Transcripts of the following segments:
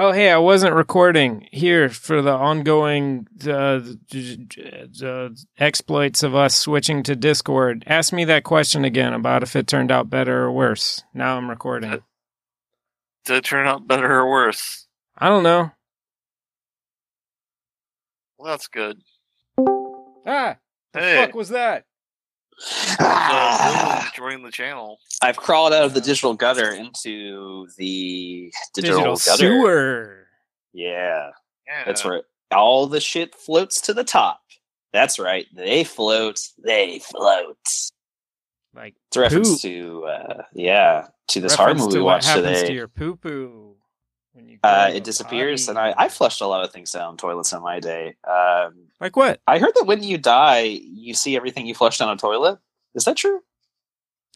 Oh, hey, I wasn't recording here for the ongoing uh, uh, exploits of us switching to Discord. Ask me that question again about if it turned out better or worse. Now I'm recording. Did it turn out better or worse? I don't know. Well, that's good. Ah, the fuck was that? Uh, join the channel. I've crawled out of the digital gutter into the digital, Digital gutter. sewer. Yeah, Yeah, that's where all the shit floats to the top. That's right. They float. They float. Like It's a reference Poop. to uh, yeah to this horror reference movie to we watched happens today. to your poo poo when you uh, go to it the disappears, and. I I flushed a lot of things down toilets in my day. Um, like what? I heard that when you die, you see everything you flushed down a toilet. Is that true?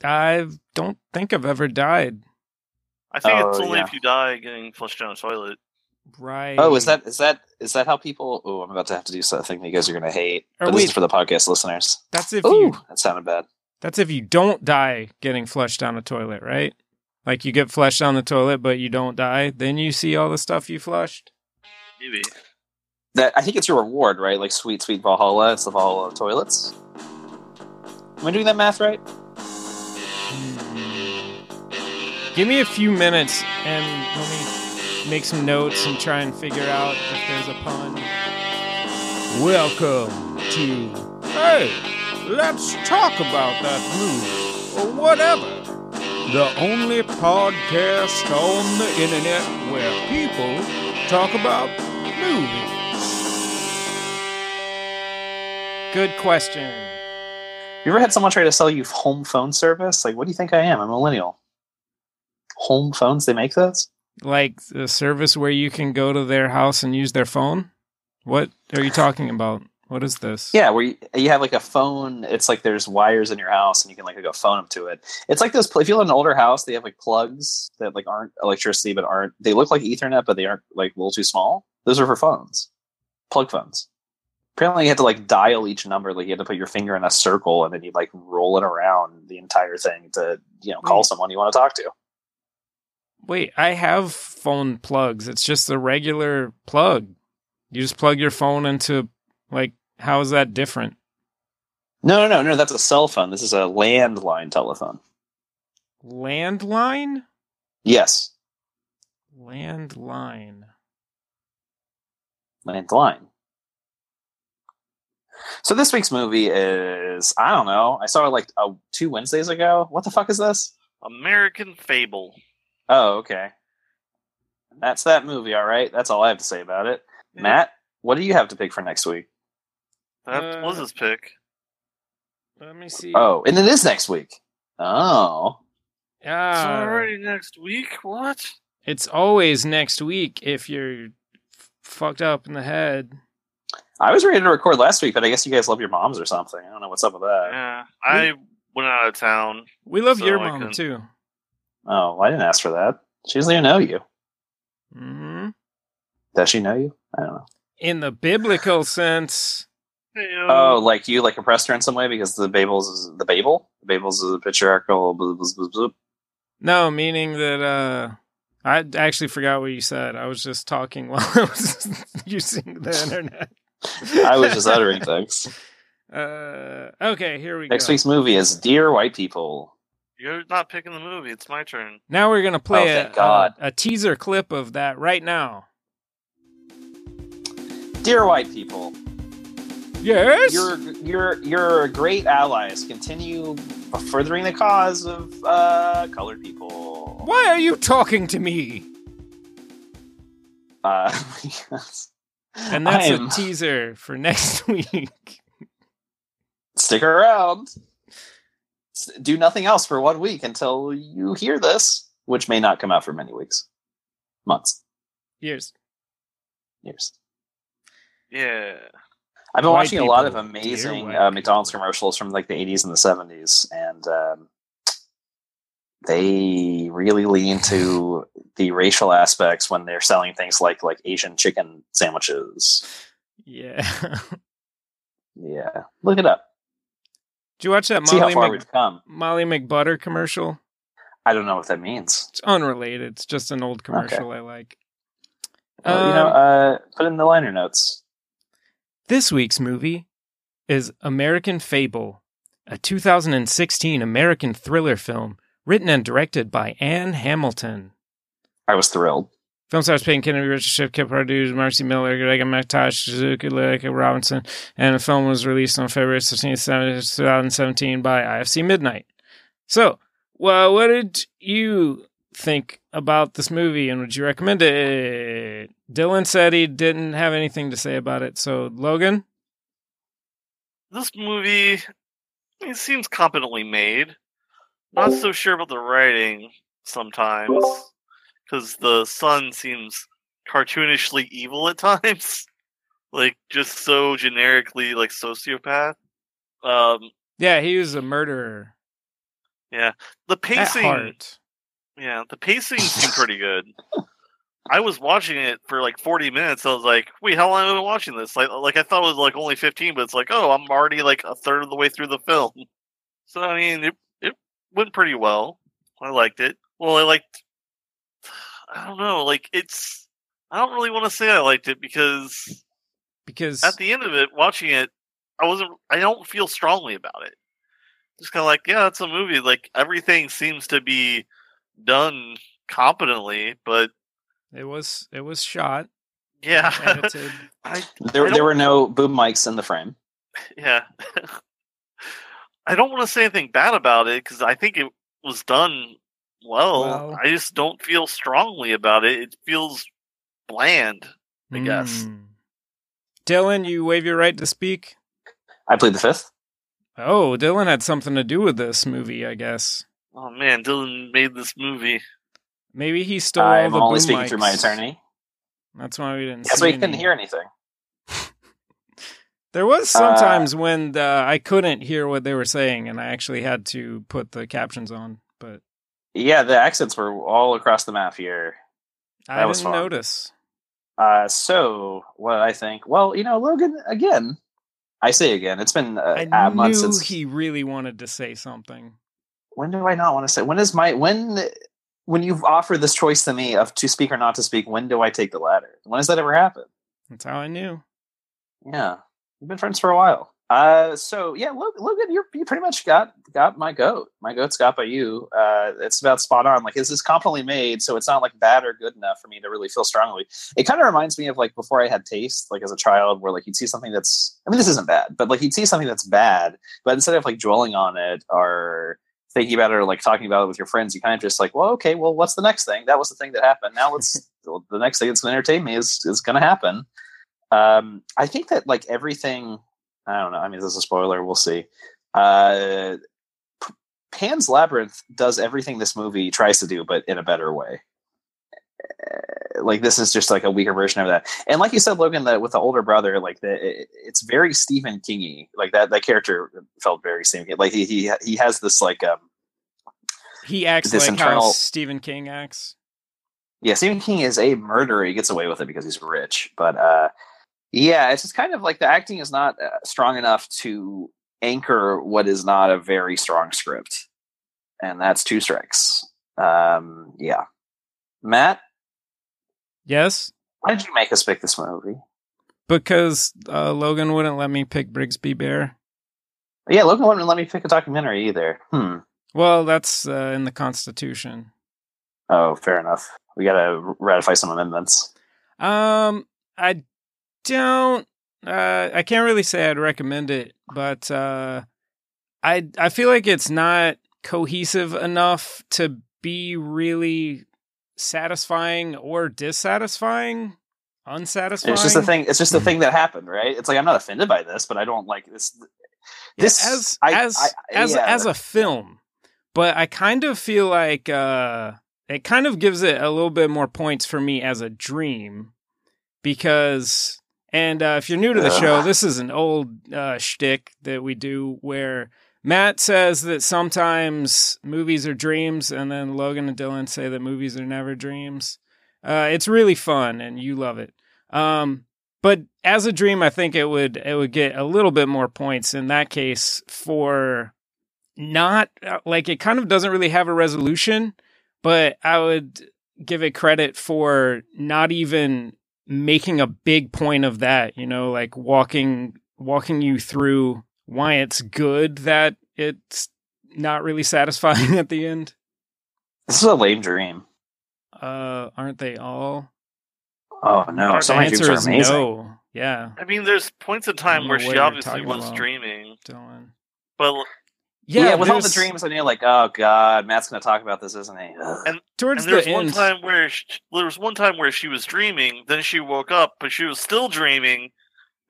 I don't think I've ever died. I think it's Oh, only yeah. if you die getting flushed down a toilet. Right. Oh, is that is that is that how people? Oh, I'm about to have to do something that you guys are going to hate. Or but this is for the podcast listeners. That's if Ooh, you. that sounded bad. That's if you don't die getting flushed down a toilet, right? Like you get flushed down the toilet, but you don't die. Then you see all the stuff you flushed. Maybe. That I think it's your reward, right? Like sweet, sweet Valhalla. It's the Valhalla of toilets. Am I doing that math right? Give me a few minutes and let me make some notes and try and figure out if there's a pun. Welcome to Hey, let's talk about that movie or whatever. The only podcast on the internet where people talk about movies. Good question. You ever had someone try to sell you home phone service? Like, what do you think I am? I'm a millennial. Home phones? They make those? Like the service where you can go to their house and use their phone? What are you talking about? What is this? Yeah, where you, you have like a phone. It's like there's wires in your house, and you can like go phone up to it. It's like those. If you live in an older house, they have like plugs that like aren't electricity, but aren't. They look like Ethernet, but they aren't like a little too small. Those are for phones, plug phones. Apparently, you had to like dial each number. Like you had to put your finger in a circle, and then you'd like roll it around the entire thing to you know call Wait. someone you want to talk to. Wait, I have phone plugs. It's just a regular plug. You just plug your phone into like how is that different? No, no, no, no. That's a cell phone. This is a landline telephone. Landline? Yes, Landline. landline. So this week's movie is I don't know. I saw it like uh, two Wednesdays ago. What the fuck is this? American Fable. Oh, okay. That's that movie. All right. That's all I have to say about it. Yeah. Matt, what do you have to pick for next week? That Uh, was his pick. Let me see. Oh, and it is next week. Oh, It's Ah, already next week. What? it's always next week if you're f- fucked up in the head. I was ready to record last week, but I guess you guys love your moms or something. I don't know what's up with that. Yeah, I went out of town. We love So your I mom can- too. Oh, well, I didn't ask for that. She doesn't even know you. Mm-hmm. Does she know you? I don't know. In the biblical sense, Hey, Oh, like you like oppressed her in some way because the Babels is the Babel. The Babels is a patriarchal. Blah, blah, blah, blah. no, meaning that uh I actually forgot what you said. I was just talking while I was using the internet. I was just uttering things. Uh, okay, here we Next go. Next week's movie is Dear White People. you're not picking the movie. It's my turn. Now we're gonna Oh, play a, God. a a teaser clip of that right now. Dear White People, Yes. your your your great allies continue furthering the cause of uh, colored people. Why are you talking to me? Uh, yes. And that's I'm- a teaser for next week. stick around. Do nothing else for one week until you hear this, which may not come out for many weeks, months, Years. years. Yeah. I've been watching a lot of amazing uh, McDonald's commercials from like the 80s and the 70s, and um, they really lean to the racial aspects when they're selling things like like Asian chicken sandwiches. Yeah. Yeah, look it up. Did you watch that See how Molly, far Mc, we've come. Molly McButter commercial? I don't know what that means. It's unrelated. It's just an old commercial I like. Well, you know, Um, uh, put in the liner notes. This week's movie is American Fable, a 2016 American thriller film written and directed by Anne Hamilton. I was thrilled. Film stars Peyton Kennedy, Richard Schiff, Kip Pardue, Marci Miller, Greg McTosh, Suzuki, Leica Robinson, and the film was released on February 16, 2017 by IFC Midnight. So, well, what did you think about this movie and would you recommend it? Dylan said he didn't have anything to say about it. So, Logan? This movie it seems competently made. Not so sure about the writing sometimes, because the son seems cartoonishly evil at times, like just so generically like sociopath. Um, Yeah, he was a murderer Yeah. the pacing. Yeah, the pacing seemed pretty good. I was watching it for like 40 minutes. I was like, wait, how long have I been watching this? Like, like I thought it was like only 15, but it's like, oh, I'm already like a third of the way through the film. So, I mean, it, it went pretty well. I liked it. Well, I liked, I don't know, like it's, I don't really want to say I liked it because Because at the end of it, watching it, I wasn't, I don't feel strongly about it. Just kind of like, yeah, it's a movie. Like everything seems to be done competently, but it was it was shot, yeah. I There, I there were no boom mics in the frame. yeah. I don't want to say anything bad about it because I think it was done well. Well- I just don't feel strongly about it. It feels bland. I guess. Mm. Dylan, you waive your right to speak. I played the fifth. Oh, Dylan had something to do with this movie, I guess. Oh man, Dylan made this movie. Maybe he stole I'm the only boom speaking through my attorney. That's why we didn't. That's see why you couldn't hear anything. There was Uh, sometimes when uh, I couldn't hear what they were saying, and I actually had to put the captions on. But Yeah, the accents were all across the map here. I That was didn't fun. notice. Uh, so what I think? Well, you know, Logan. Again, I say again. It's been uh, I a month since. he really wanted to say something. When do I not want to say? When is my when? When you've offered this choice to me of to speak or not to speak, when do I take the latter? When does that ever happen? That's how I knew. Yeah, we've been friends for a while. Uh, so yeah, Logan, Logan you you pretty much got got my goat. My goat's got by you. Uh, it's about spot on. Like, is this is competently made, so it's not like bad or good enough for me to really feel strongly. It kind of reminds me of like before I had taste, like as a child, where like you'd see something that's. I mean, this isn't bad, but like you'd see something that's bad, but instead of like dwelling on it or thinking about it or like talking about it with your friends, you kind of just like, well, okay, well, what's the next thing? That was the thing that happened. Now let's the next thing that's going to entertain me is is going to happen. Um, I think that like everything. I don't know. I mean, this is a spoiler. We'll see. Uh, Pan's Labyrinth does everything this movie tries to do, but in a better way. Like this is just like a weaker version of that, and like you said, Logan, that with the older brother, like the, it, it's very Stephen Kingy. Like that, that character felt very Stephen King. Like he he he has this like um He acts This like how Stephen King acts. yeah, Stephen King is a murderer. He gets away with it because he's rich. But uh, yeah, it's just kind of like the acting is not uh, strong enough to anchor what is not a very strong script, and that's two strikes. Um, yeah, Matt, Yes, why did you make us pick this movie? because uh, Logan wouldn't let me pick Brigsby Bear. Yeah, Logan wouldn't let me pick a documentary either. Hmm. Well, that's uh, in the Constitution. Oh, fair enough. We got to ratify some amendments. Um, I don't. Uh, I can't really say I'd recommend it, but uh, I I feel like it's not cohesive enough to be really satisfying or dissatisfying, unsatisfying. It's just the thing. It's just the thing that happened, right? It's like I'm not offended by this, but I don't like this. Yeah, This as I- as I- as yeah. as a film, but I kind of feel like uh, it kind of gives it a little bit more points for me as a dream because. And uh, if you're new to the Ugh. show, this is an old uh, shtick that we do where Matt says that sometimes movies are dreams, and then Logan and Dylan say that movies are never dreams. Uh, it's really fun, and you love it. Um, but as a dream, I think it would it would get a little bit more points in that case for not uh, like it kind of doesn't really have a resolution, but I would give it credit for not even making a big point of that, you know, like walking walking you through why it's good that it's not really satisfying at the end. This is a lame dream. Uh, aren't they all? Oh no, The some my dreams answer are is amazing. no. Yeah, I mean, there's points in time where she obviously was about. dreaming, Dylan. but Yeah, with all the dreams, and you're like, oh god, Matt's going to talk about this, isn't he? Ugh. And- towards and there's the one end. time where she, there was one time where she was dreaming, then she woke up, but she was still dreaming,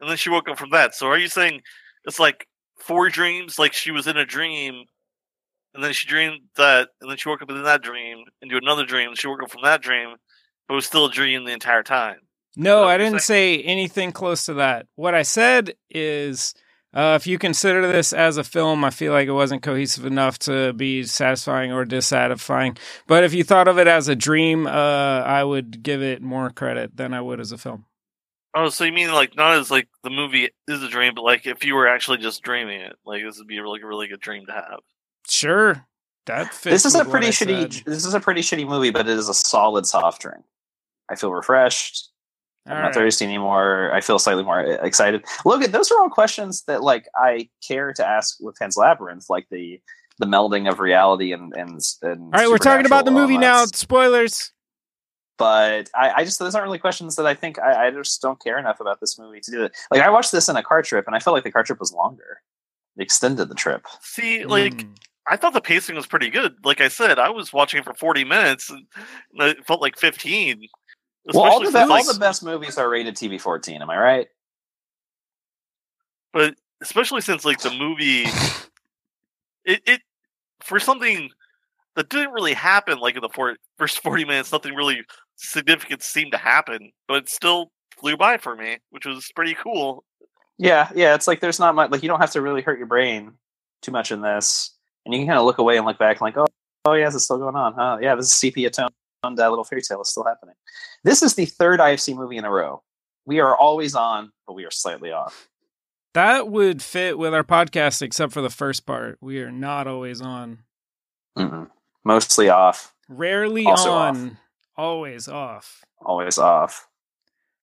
and then she woke up from that. So are you saying it's like four dreams, like she was in a dream, and then she dreamed that, and then she woke up in that dream, and do another dream, and she woke up from that dream, but was still a dream the entire time. No, I didn't say anything close to that. What I said is uh, if you consider this as a film, I feel like it wasn't cohesive enough to be satisfying or dissatisfying. But if you thought of it as a dream, uh, I would give it more credit than I would as a film. Oh, so you mean like not as like the movie is a dream, but like if you were actually just dreaming it, like this would be like a really, really good dream to have. Sure, that fits. this is a pretty shitty. said. This is a pretty shitty movie, but it is a solid soft drink. I feel refreshed. I'm not right. thirsty anymore. I feel slightly more eh, excited. Logan, those are all questions that like I care to ask with Pan's Labyrinth, like the the melding of reality and and. and All right, we're talking about the supernatural movie now. Spoilers. But I, I just those aren't really questions that I think I, I just don't care enough about this movie to do that. Like I watched this in a car trip, and I felt like the car trip was longer. It extended the trip. See, like Mm. I thought the pacing was pretty good. Like I said, I was watching it for 40 minutes and it felt like 15. Well, all the, be- like, all the best movies are rated TV fourteen. Am I right? but especially since like the movie it, it for something that didn't really happen like in the four, first 40 minutes, nothing really significant seemed to happen, but it still flew by for me, which was pretty cool. Yeah, yeah. It's like there's not much. Like you don't have to really hurt your brain too much in this, and you can kind of look away and look back, like, oh, oh yeah, this is still going on. Huh? Yeah, this is sepia toned uh, little fairy tale is still happening. This is the third IFC movie in a row. We are always on, but we are slightly off. That would fit with our podcast, except for the first part. We are not always on. Mm-mm. Mostly off, Rarely Also on, always off. always off.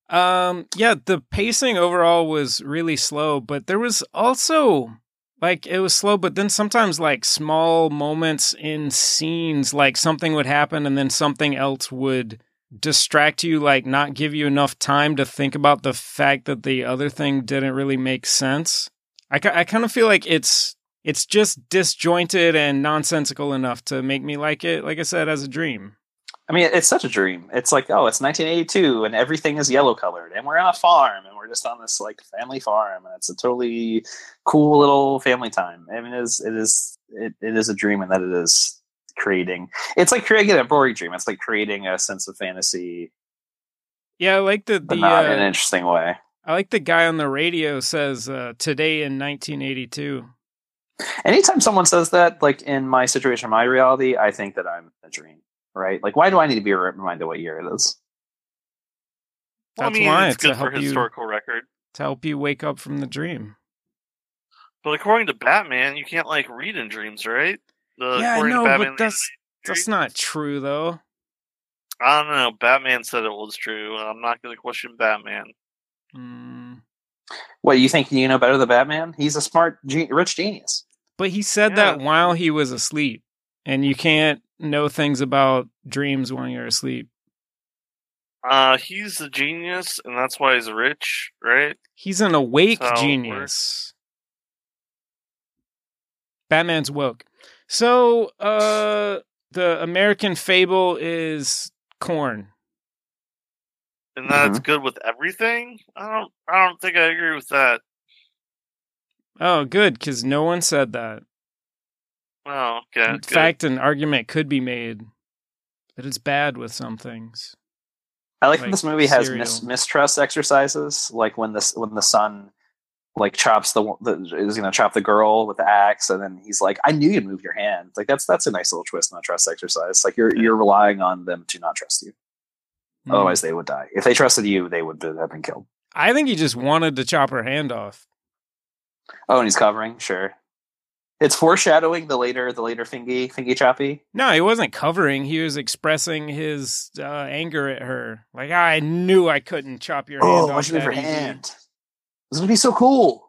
Um, yeah, the pacing overall was really slow, but there was also like it was slow, but then sometimes like small moments in scenes, like something would happen and then something else would distract you, like not give you enough time to think about the fact that the other thing didn't really make sense. I, I kind of feel like it's it's just disjointed and nonsensical enough to make me like it, like I said, as a dream. I mean, it's such a dream. It's like, oh, it's 1982, and everything is yellow colored, and we're on a farm, and we're just on this like family farm, and it's a totally cool little family time. I mean, it is, it is, it, it is a dream, and that it is creating. It's like creating a boring dream. It's like creating a sense of fantasy, Yeah, I like the the not uh, in an interesting way. I like the guy on the radio says uh, today in 1982. Anytime someone says that, like in my situation, my reality, I think that I'm in a dream. Right? Like, why do I need to be reminded what year it is? Well, I That's mean, why, it's to good for help you- historical record. to help you wake up from the dream. But according to Batman, you can't like read in dreams, right? The, Yeah, I according to know, but that's- That's not true though. I don't know. Batman said it was true. I'm not going to question Batman. Mm. What you think you know better than Batman? He's a smart, ge- rich genius. But he said Yeah. that while he was asleep, and you can't know things about dreams when you're asleep. Uh, he's a genius, and that's why he's rich, right? He's an awake That's genius. Batman's woke. So, uh, the American fable is corn. And that's Mm-hmm. good with everything. I don't. I don't think I agree with that. Oh, good, because no one said that. Oh, okay. In good. fact, an argument could be made that it's bad with some things. I like, Like that this movie has mis- mistrust exercises, like when this when the son like chops the, the is going to chop the girl with the axe, and then he's like, "I knew you'd move your hand." Like that's that's a nice little twist on a trust exercise. Like you're you're relying on them to not trust you, Hmm. otherwise they would die. If they trusted you, they would have been killed. I think he just wanted to chop her hand off. Oh, and he's covering, sure. It's foreshadowing the later, the later Fingy, Fingy Choppy. No, he wasn't covering. He was expressing his uh, anger at her. Like, I knew I couldn't chop your hand Oh, off why'd you leave that her easy." hand? This would be so cool.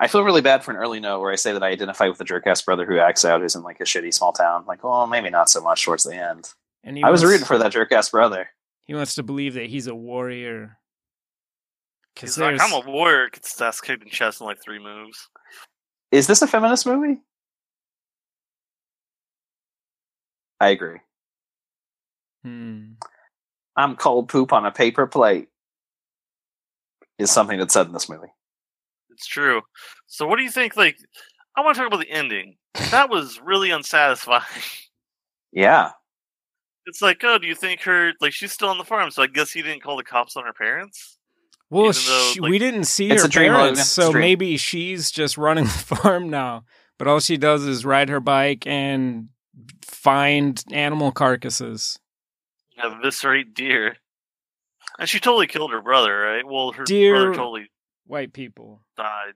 I feel really bad for an early note where I say that I identify with the jerk ass brother who acts out who's in like a shitty small town. Like, well, maybe not so much towards the end. And he I was wants, rooting for that jerk ass brother. He wants to believe that he's a warrior. Because He's like, I'm a warrior. Gets his ass kicked in the chest in like three moves. Is this a feminist movie? I agree. Hmm. I'm cold poop on a paper plate. Is something that's said in this movie. It's true. So, what do you think? Like, I want to talk about the ending. That was really unsatisfying. Yeah. It's like, oh, do you think her like she's still on the farm? So I guess he didn't call the cops on her parents. Well, though, sh- like- we didn't see her a dream, Logan. parents, It's so dream. maybe she's just running the farm now. But all she does is ride her bike and find animal carcasses. Eviscerate deer. And she totally killed her brother, right? Well, her Deer- brother totally White people. died.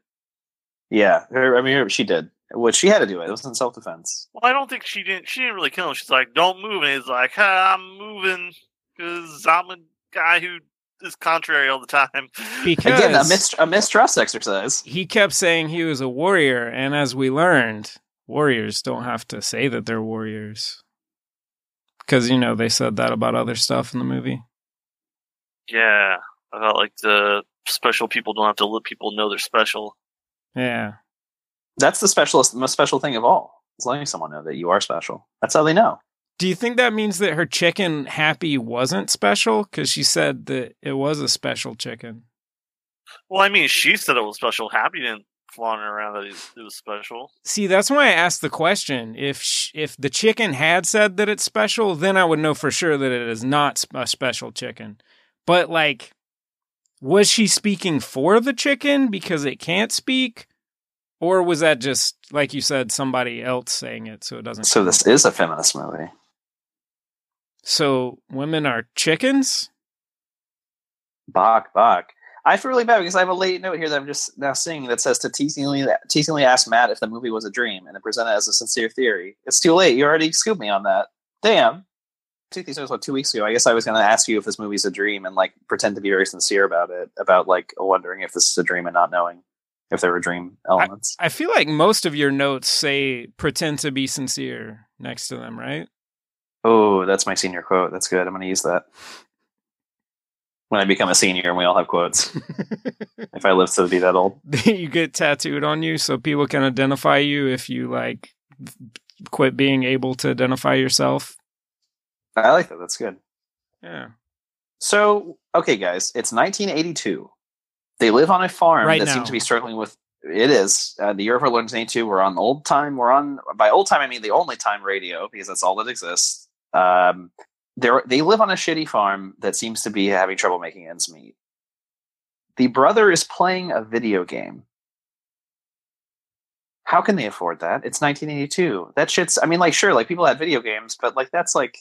Yeah. Her, I mean, she did. What she had to do it. It was in self defense. Well, I don't think she didn't. She didn't really kill him. She's like, "Don't move," and he's like, "Ah, "I'm moving because I'm a guy who is contrary all the time." Because Again, a, mist- a mistrust exercise. he kept saying he was a warrior, and as we learned, warriors don't have to say that they're warriors. Because, you know, they said that about other stuff in the movie. yeah, I felt like the special people don't have to let people know they're special. Yeah. That's the specialist, most special thing of all. Is letting someone know that you are special. That's how they know. Do you think that means that her chicken happy wasn't special? Because she said that it was a special chicken. Well, I mean, she said it was special. Happy didn't flaunt around that it was special. See, that's why I asked the question. If sh- if the chicken had said that it's special, then I would know for sure that it is not a special chicken. But like, was she speaking for the chicken because it can't speak, or was that just like you said, somebody else saying it so it doesn't? So this is a feminist movie. So women are chickens. Bach, Bach. I feel really bad because I have a late note here that I'm just now seeing that says to teasingly, teasingly ask Matt if the movie was a dream and then present it as a sincere theory. It's too late. You already scooped me on that. Damn. Two these was what two weeks ago. I guess I was going to ask you if this movie's a dream and like pretend to be very sincere about it, about like wondering if this is a dream and not knowing if there were dream elements. I feel like most of your notes say "pretend to be sincere" next to them, right? Oh, that's my senior quote. That's good. I'm going to use that when I become a senior and we all have quotes. if I live to be that old. you get tattooed on you so people can identify you if you like quit being able to identify yourself. I like that. That's good. Yeah. So, okay, guys, it's 1982. They live on a farm Right that now. seems to be struggling with. It is uh, the year of our Lord 1982. We're on old time. We're on by old time I mean the only time radio because that's all that exists. Um, they they live on a shitty farm that seems to be having trouble making ends meet. The brother is playing a video game. How can they afford that? It's 1982. That shit's. I mean, like, sure, like people had video games, but like that's like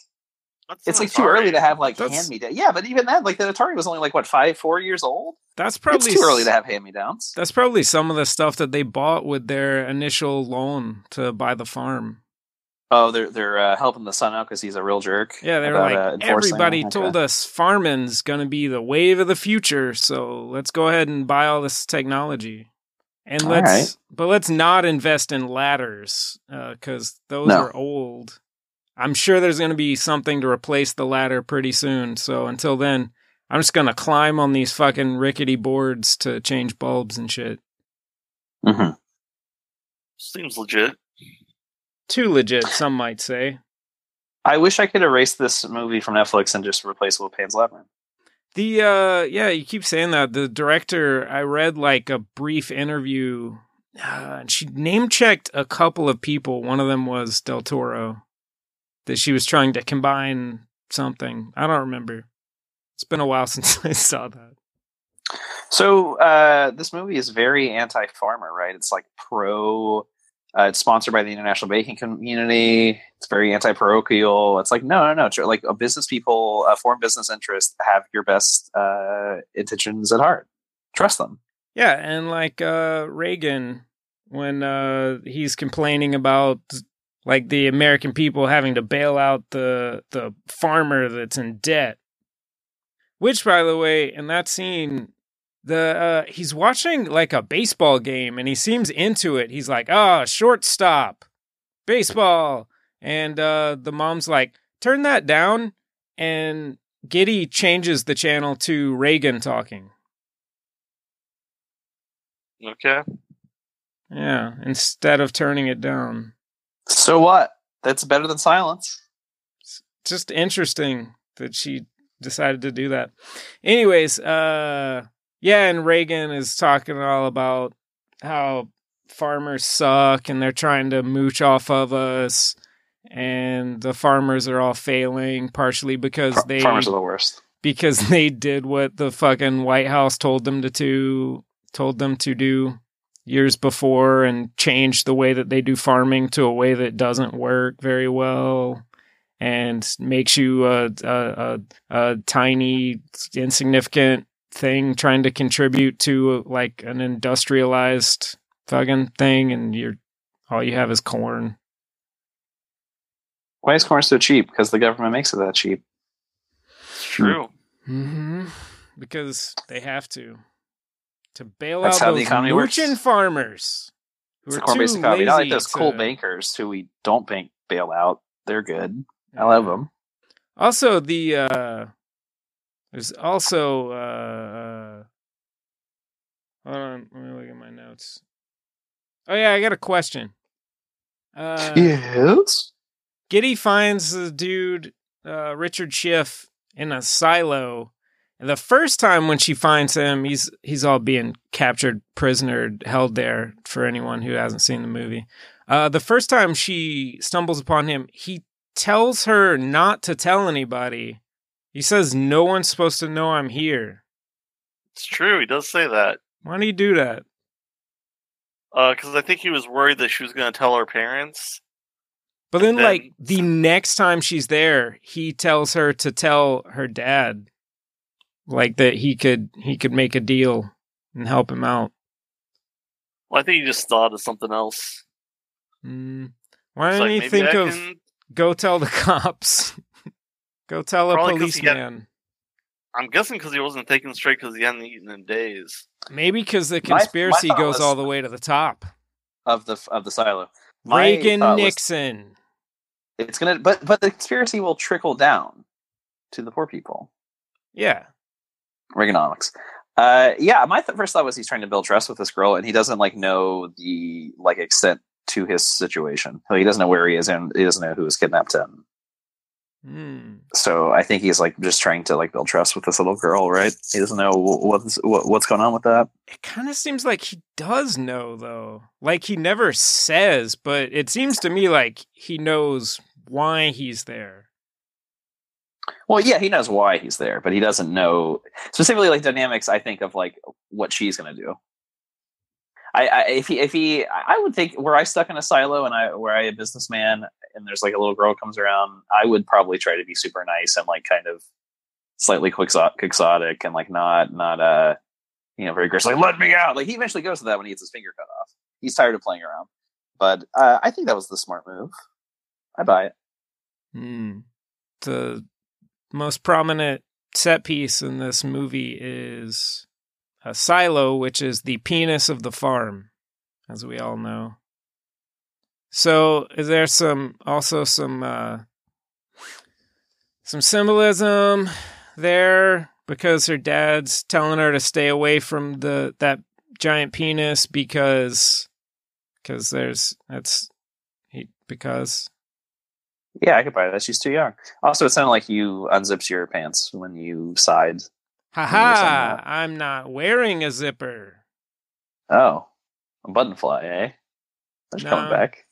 That's it's an like too early to have like hand me down. Yeah, but even then, like the Atari was only like what five, four years old. That's probably it's too early to have hand me downs. That's probably some of the stuff that they bought with their initial loan to buy the farm. Oh, they're they're uh, helping the son out because he's a real jerk. Yeah, they were about, like, uh, everybody okay. told us farming's going to be the wave of the future, so let's go ahead and buy all this technology. And All let's, right. but let's not invest in ladders because those No. are old. I'm sure there's going to be something to replace the ladder pretty soon. So until then, I'm just going to climb on these fucking rickety boards to change bulbs and shit. Mhm. Seems legit. Too legit, some might say. I wish I could erase this movie from Netflix and just replace it with Pan's Labyrinth. The uh yeah, you keep saying that. The director, I read like a brief interview uh, and she name checked a couple of people. One of them was Del Toro. That she was trying to combine something. I don't remember. It's been a while since I saw that. So uh, this movie is very anti-farmer, right? It's like pro. Uh, it's sponsored by the international banking community. It's very anti-parochial. It's like no, no, no. tr- Like a business people, uh, foreign business interests have your best uh, intentions at heart. Trust them. Yeah, and like uh Reagan when uh, he's complaining about like the American people having to bail out the the farmer that's in debt. Which, by the way, in that scene, the uh, he's watching like a baseball game and he seems into it. He's like, "Ah, oh, shortstop, baseball," and uh, the mom's like, "Turn that down." And Gitty changes the channel to Reagan talking. Okay. Yeah, instead of turning it down. So what? That's better than silence. It's just interesting that she decided to do that. Anyways, uh yeah, and Reagan is talking all about how farmers suck and they're trying to mooch off of us and the farmers are all failing partially because they farmers are the worst. Because they did what the fucking White House told them to do told them to do years before and changed the way that they do farming to a way that doesn't work very well and makes you a, a, a, a tiny insignificant thing trying to contribute to like an industrialized fucking thing and you're all you have is corn. Why is corn so cheap? Because the government makes it that cheap. It's true. Mm-hmm. because they have to. To bail That's out how the those economy works. merchant farmers who it's are a corn based too economy. Not like lazy those cool bankers who we don't bank bail out. They're good. I love them. Also, the uh there's also uh hold on, let me look at my notes. Oh yeah, I got a question. Uh yes Gitty finds the dude uh Richard Schiff in a silo. And the first time when she finds him, he's he's all being captured, prisoner, held there for anyone who hasn't seen the movie. Uh the first time she stumbles upon him, he tells her not to tell anybody. He says no one's supposed to know I'm here. It's true. He does say that. Why do you do that? Because I think he was worried that she was going to tell her parents. But then, then- like the next time she's there, he tells her to tell her dad, like that he could he could make a deal and help him out. Well, I think he just thought of something else. Mm. Why It's didn't like, he think of can- go tell the cops? Go tell a Probably 'cause he got- policeman. I'm guessing because he wasn't taking straight because he hadn't eaten in days. Maybe because the My- my conspiracy thought goes was- all the way to the top. of the of the silo My Reagan thought was Nixon. it's gonna but but the conspiracy will trickle down to the poor people Yeah. Reaganomics. Uh, yeah, my th- first thought was he's trying to build trust with this girl, and he doesn't like know the like extent to his situation. So he doesn't know where he is, and he doesn't know who has kidnapped him. Hmm. So I think he's like just trying to like build trust with this little girl, right? He doesn't know what's what, what's going on with that. It kind of seems like he does know, though. Like he never says, but it seems to me like he knows why he's there. Well, yeah, he knows why he's there, but he doesn't know specifically like dynamics. I think of like what she's going to do. I, I if he if he I would think were I stuck in a silo and I were I a businessman and there's like a little girl comes around, I would probably try to be super nice and like kind of slightly quixotic and like not not uh you know very aggressive. Like let me out. Like he eventually goes to that when he gets his finger cut off. He's tired of playing around, but uh, I think that was the smart move. I buy it. Hmm. The most prominent set piece in this movie is a silo, which is the penis of the farm, as we all know. So, is there some also some uh, some symbolism there because her dad's telling her to stay away from the that giant penis because because there's that's he because Yeah, I could buy that. She's too young. Also, it sounded like you unzipped your pants when you sighed. Ha Maybe there's something ha! I'm not wearing a zipper. Oh, a button fly, eh? That's No. coming back.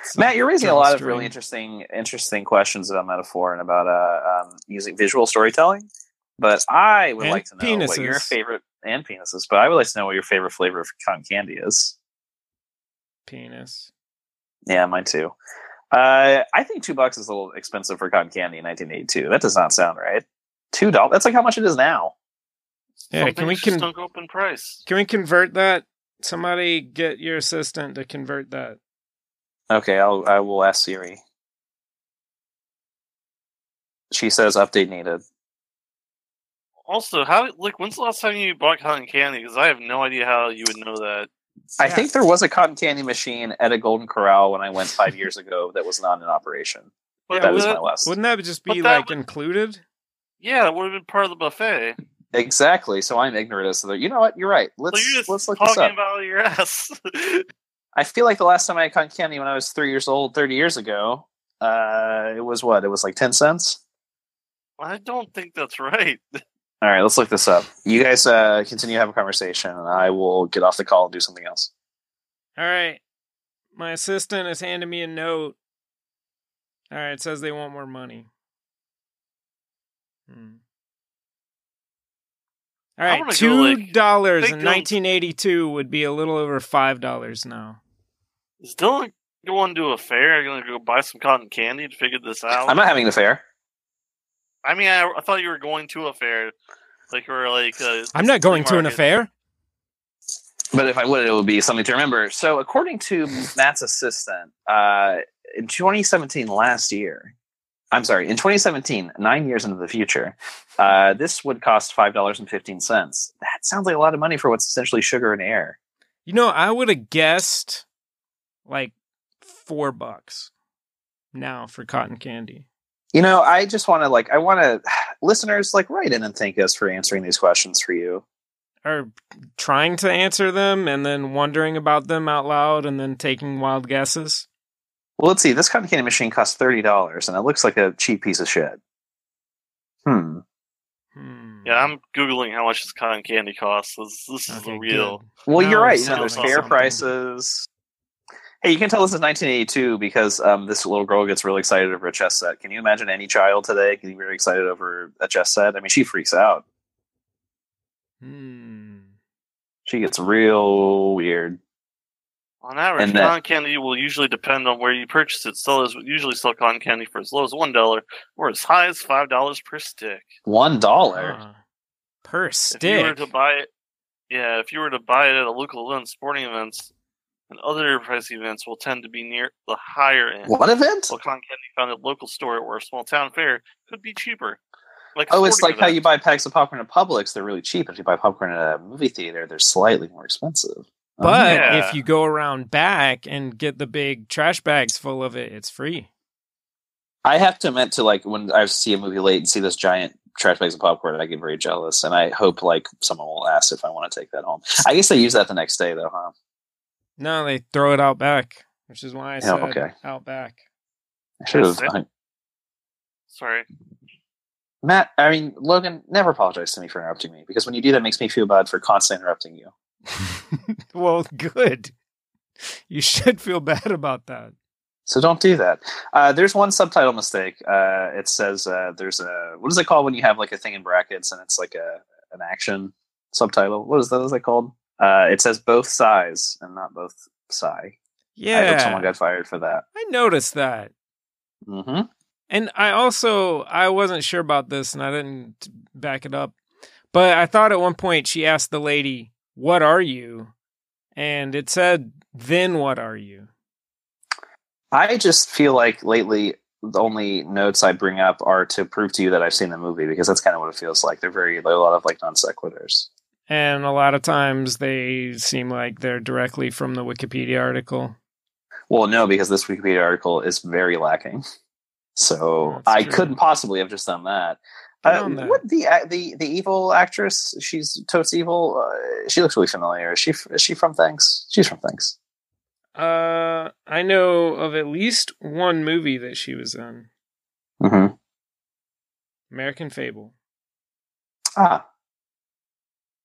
It's Matt, you're raising a lot of really interesting, interesting questions about metaphor and about uh, um, using visual storytelling. But I would And like to know what your favorite and penises. But I would like to know what your favorite flavor of cotton candy is. penis. Yeah, mine too. Uh, I think two bucks is a little expensive for cotton candy in 1982. That does not sound right. Two dollars. That's like how much it is now. Yeah, Some can we things just con- go up in price? Can we convert that Somebody get your assistant to convert that. Okay, I'll I will ask Siri. She says update needed. Also, how like when's the last time you bought cotton candy? Because I have no idea how you would know that. I Yeah. think there was a cotton candy machine at a Golden Corral when I went five years ago that was not in operation. But that would is my last. Wouldn't that just be like would- included? Yeah, that would have been part of the buffet. Exactly. So I'm ignorant as to the. You know what? You're right. Let's you're just let's look this talking up. about your ass. I feel like the last time I had cotton candy when I was three years old, thirty years ago, uh, it was what? It was like ten cents. I don't think that's right. All right, let's look this up. You guys uh, continue to have a conversation, and I will get off the call and do something else. All right. My assistant has handed me a note. All right, it says they want more money. Hmm. All I right, wanna go, two dollars they in 1982 would be a little over five dollars now. Is Dylan going to a fair? Are you going to go buy some cotton candy to figure this out? I'm not having an fair. I mean, I, I thought you were going to a fair, like you were like. Uh, I'm not going to an affair. But if I would, it would be something to remember. So, according to Matt's assistant, uh, in 2017, last year, I'm sorry, in 2017, nine years into the future, uh, this would cost five dollars and fifteen cents. That sounds like a lot of money for what's essentially sugar and air. You know, I would have guessed like four bucks now for cotton candy. You know, I just want to like, I want to listeners like write in and thank us for answering these questions for you. Or trying to answer them and then wondering about them out loud and then taking wild guesses. Well, let's see. This cotton candy machine costs thirty dollars, and it looks like a cheap piece of shit. Hmm. Hmm. Yeah, I'm googling how much this cotton candy costs. This, this is Okay, the real. good. Well, Now you're right. You know, there's fair something. prices. Hey, you can tell this is 1982 because um, this little girl gets really excited over a chess set. Can you imagine any child today getting very excited over a chess set? I mean, she freaks out. Hmm. She gets real weird. On average, And that- cotton candy will usually depend on where you purchase it. Sellers would usually sell cotton candy for as low as one dollar or as high as five dollars per stick. One dollar. Huh. Per If you were stick. to buy it, yeah, if you were to buy it at a local event, sporting events, and other pricey events will tend to be near the higher end. What event? While cotton candy found at a local store or a small town fair could be cheaper. Like Oh, it's like sporting how you buy packs of popcorn at Publix. They're really cheap. If you buy popcorn at a movie theater, they're slightly more expensive. But Yeah. if you go around back and get the big trash bags full of it, it's free. I have to admit to like when I see a movie late and see this giant trash bags of popcorn, I get very jealous, and I hope like someone will ask if I want to take that home. I guess they use that the next day, though, huh? No, they throw it out back, which is why I said okay. out back. I should have. Yes, I- Sorry. Matt, I mean Logan, never apologize to me for interrupting me because when you do that, it makes me feel bad for constantly interrupting you. well, good. You should feel bad about that. So don't do that. Uh, there's one subtitle mistake. Uh, it says uh, there's a what is it called when you have like a thing in brackets and it's like a an action subtitle? What is that? What is that called? Uh, it says both sighs and not both sigh. Yeah. I hope someone got fired for that. I noticed that. hmm And I also I wasn't sure about this and I didn't back it up. But I thought at one point she asked the lady, "What are you?" And it said, "Then what are you?" I just feel like lately the only notes I bring up are to prove to you that I've seen the movie because that's kind of what it feels like. They're very there are a lot of like non sequiturs. And a lot of times they seem like they're directly from the Wikipedia article. Well, no, because this Wikipedia article is very lacking. So I couldn't possibly have just done that. Uh, what the the the evil actress? She's totes evil. Uh, she looks really familiar. Is she is she from Thanks? She's from Thanks. Uh, I know of at least one movie that she was in, Mm-hmm. American Fable. Ah.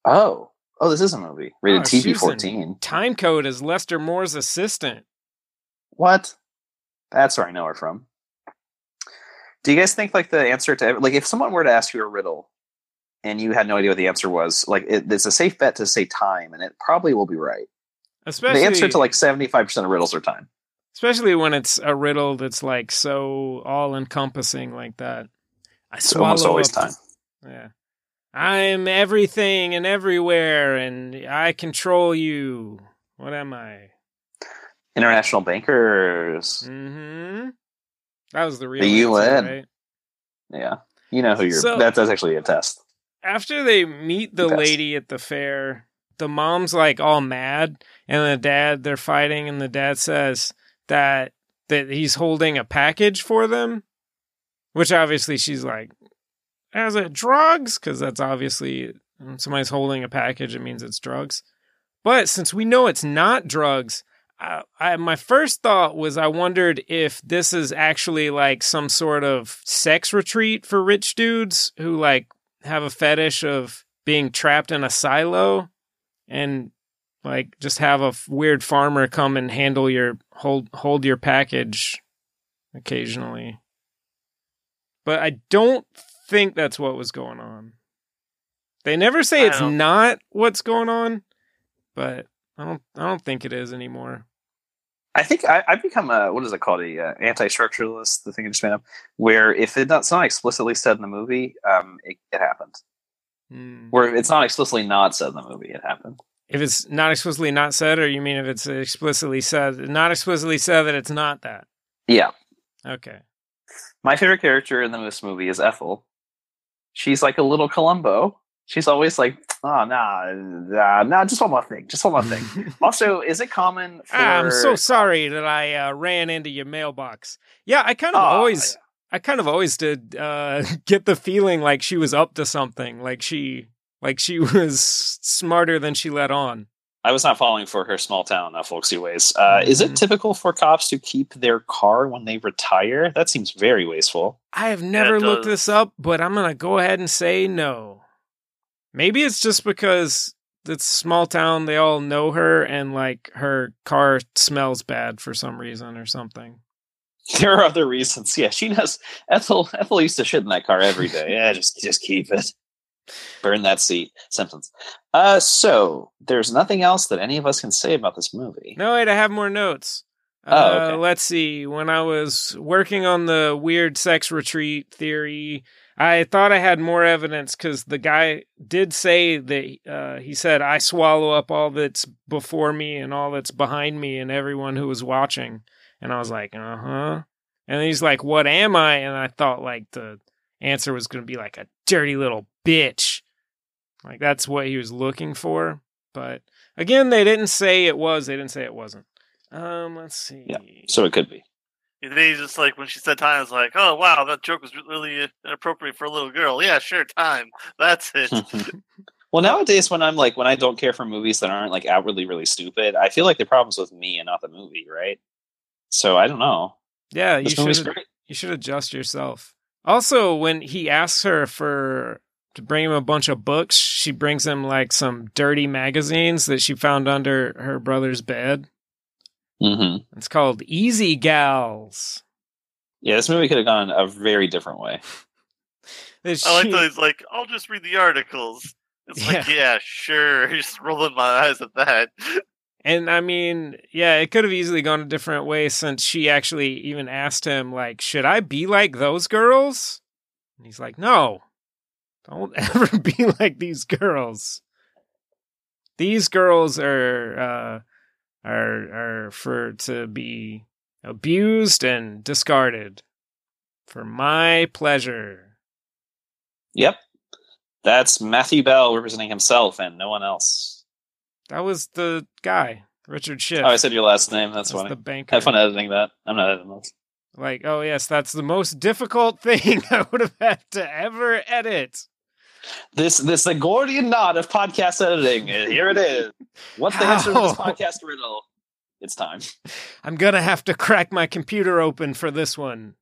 Oh. Oh, this is a movie rated Oh, TV fourteen. Time Code as Lester Moore's assistant. What? That's where I know her from. Do you guys think like the answer to like if someone were to ask you a riddle and you had no idea what the answer was, like it, it's a safe bet to say time, and it probably will be right. Especially, the answer to like seventy five percent of riddles are time. especially when it's a riddle that's like so all encompassing like that. I It's swallow almost always up- time. Yeah. I'm everything and everywhere, and I control you. What am I? International bankers. Mm-hmm. That was the real The UN. right? Yeah, you know who you're. So- that's, that's actually a test. After they meet the Yes. lady at the fair, the mom's like all mad, and the dad they're fighting, and the dad says that that he's holding a package for them, which obviously she's like, "Is it drugs?" Because that's obviously somebody's holding a package, it means it's drugs. But since we know it's not drugs, I, I my first thought was I wondered if this is actually like some sort of sex retreat for rich dudes who like have a fetish of being trapped in a silo and like just have a f- weird farmer come and handle your hold hold your package occasionally. But I don't think that's what was going on. They never say it's not what's going on, but I don't I don't think it is anymore. I think I, I've become a what is it called a uh, anti-structuralist. The thing I just made up, where if it's not, explicitly said in the movie, um, it, it happened. Hmm. Where it's not explicitly not said in the movie, it happened. If it's not explicitly not said, or you mean if it's explicitly said, not explicitly said that it's not that? Yeah, Okay. my favorite character in the this movie is Ethel. She's like a little Columbo. She's always like, oh, nah, nah, nah, just one more thing, just one more thing. also, is it common for? Ah, I'm so sorry that I uh, ran into your mailbox. Yeah, I kind of Oh, always, I kind of always did uh, get the feeling like she was up to something, like she, like she was smarter than she let on. I was not falling for her small town uh, folksy ways. Uh, Is it Mhm. typical for cops to keep their car when they retire? That seems very wasteful. I have never it looked does. this up, but I'm gonna go ahead and say no. Maybe it's just because it's a small town; they all know her, and like her car smells bad for some reason or something. There are other reasons. Yeah, she knows. Ethel Ethel used to shit in that car every day. Yeah, just just keep it. Burn that seat. Simpsons. Uh, so there's nothing else that any of us can say about this movie. No, wait, I have more notes. Oh, uh, okay. Let's see. When I was working on the weird sex retreat theory, I thought I had more evidence because the guy did say that uh, he said, I swallow up all that's before me and all that's behind me and everyone who was watching. And I was like, uh huh. And he's like, What am I? And I thought like the answer was going to be like a dirty little bitch. Like that's what he was looking for. But again, they didn't say it was. They didn't say it wasn't. Um, let's see. Yeah, So it could be. And then he's just like when she said time, I was like, oh wow, that joke was really inappropriate for a little girl. Yeah, sure, time. That's it. well, nowadays when I'm like when I don't care for movies that aren't like outwardly really stupid, I feel like the problem's with me and not the movie, right? So I don't know. Yeah, you This movie's should you should adjust yourself. Also, when he asks her for to bring him a bunch of books, she brings him like some dirty magazines that she found under her brother's bed. Hmm It's called Easy Gals. Yeah, this movie could have gone a very different way. That I like she- that he's like, I'll just read the articles. It's like, Yeah. yeah, sure. Just rolling my eyes at that. And I mean, yeah, it could have easily gone a different way since she actually even asked him, like, should I be like those girls? And he's like, no, don't ever be like these girls. These girls are, uh, are, are for to be abused and discarded for my pleasure. Yep. That's Matthew Bell representing himself and no one else. That was the guy, Richard Schiff. Oh, I said your last name. That's, That's funny. the banker. Have fun editing that. I'm not editing this. Like, oh yes, that's the most difficult thing I would have had to ever edit. This this the Gordian knot of podcast editing. Here it is. What's the answer to this podcast riddle? It's time. I'm gonna have to crack my computer open for this one.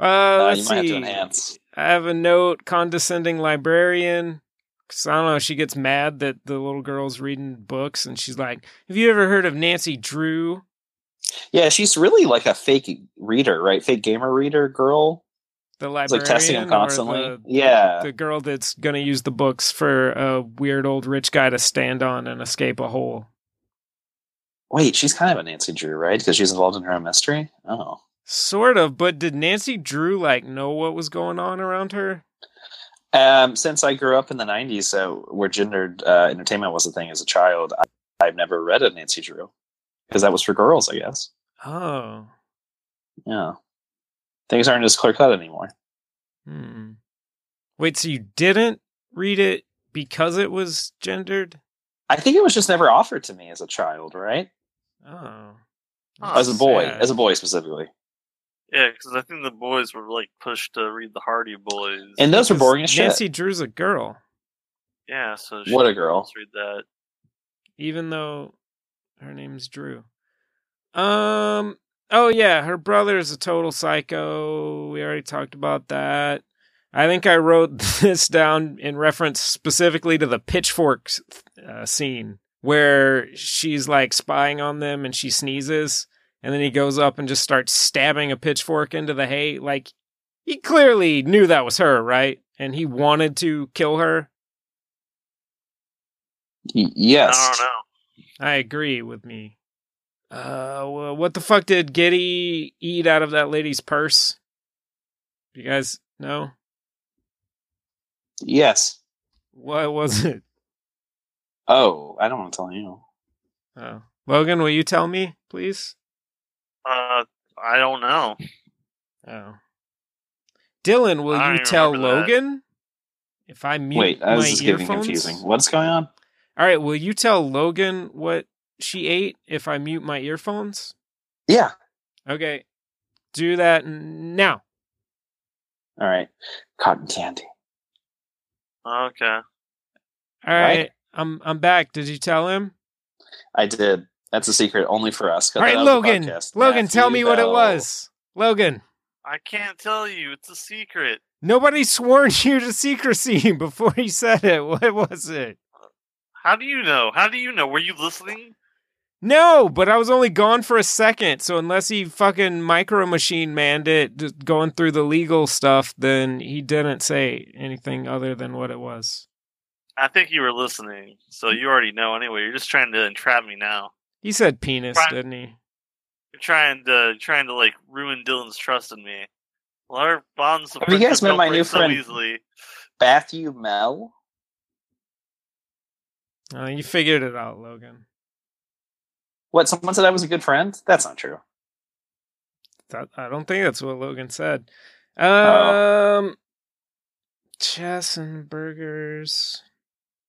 Uh, Uh, let's you might have to see. enhance. I have a note: condescending librarian. Cause I don't know. She gets mad that the little girl's reading books, and she's like, "Have you ever heard of Nancy Drew?" Yeah, she's really like a fake reader, right? Fake gamer reader girl. The It's like testing him or constantly. the- yeah. the girl that's gonna use the books for a weird old rich guy to stand on and escape a hole. Wait, she's kind of a Nancy Drew, right? Because she's involved in her own mystery. Oh, Sort of, but did Nancy Drew like know what was going on around her? Um, since I grew up in the '90s, uh, where gendered uh, entertainment was a thing as a child, I, I've never read a Nancy Drew because that was for girls, I guess. Oh. Yeah, things aren't as clear cut anymore. Hmm. Wait, so you didn't read it because it was gendered? I think it was just never offered to me as a child, right? Oh. Oh, as a boy, sad. as a boy specifically. Yeah, because I think the boys were like pushed to read the Hardy Boys. And those were boring as shit. Nancy Drew's a girl, yeah, so What a should girl. Read that. even though her name's Drew. Um. Oh yeah, her brother is a total psycho. We already talked about that. I think I wrote this down in reference specifically to the pitchforks uh, scene where she's like spying on them and she sneezes and then he goes up and just starts stabbing a pitchfork into the hay. Like he clearly knew that was her, right? And he wanted to kill her. Yes. I don't know. I agree with me. Uh, what the fuck did Gitty eat out of that lady's purse? You guys know Yes. what was it? Oh, I don't want to tell you. Oh. Logan, will you tell me, please? Uh, I don't know. Oh. Dylan, will I you tell remember that. Logan if I mute Wait, my this is getting earphones? confusing. What's going on? All right, will you tell Logan what she ate if I mute my earphones? Yeah. Okay. Do that now. All right. Cotton candy. Okay. All right. Right. I'm I'm back. Did you tell him? I did. That's a secret only for us. All right, that out of the Logan. podcast. Logan, tell me Matthew what it was. Logan, I can't tell you. It's a secret. nobody sworn you to secrecy before he said it. What was it? How do you know? How do you know? Were you listening? No, but I was only gone for a second. So unless he fucking micro machine manned it, just going through the legal stuff, then he didn't say anything other than what it was. I think you were listening, so you already know anyway. You're just trying to entrap me now. He said penis, Right. didn't he? You're trying to trying to like ruin Dylan's trust in me. Well, our bonds Have you guys met my new so friend? easily. Matthew Mel. Uh, you figured it out, Logan. What? Someone said I was a good friend. That's not true. That, I don't think that's what Logan said. Oh. Um, chess and burgers.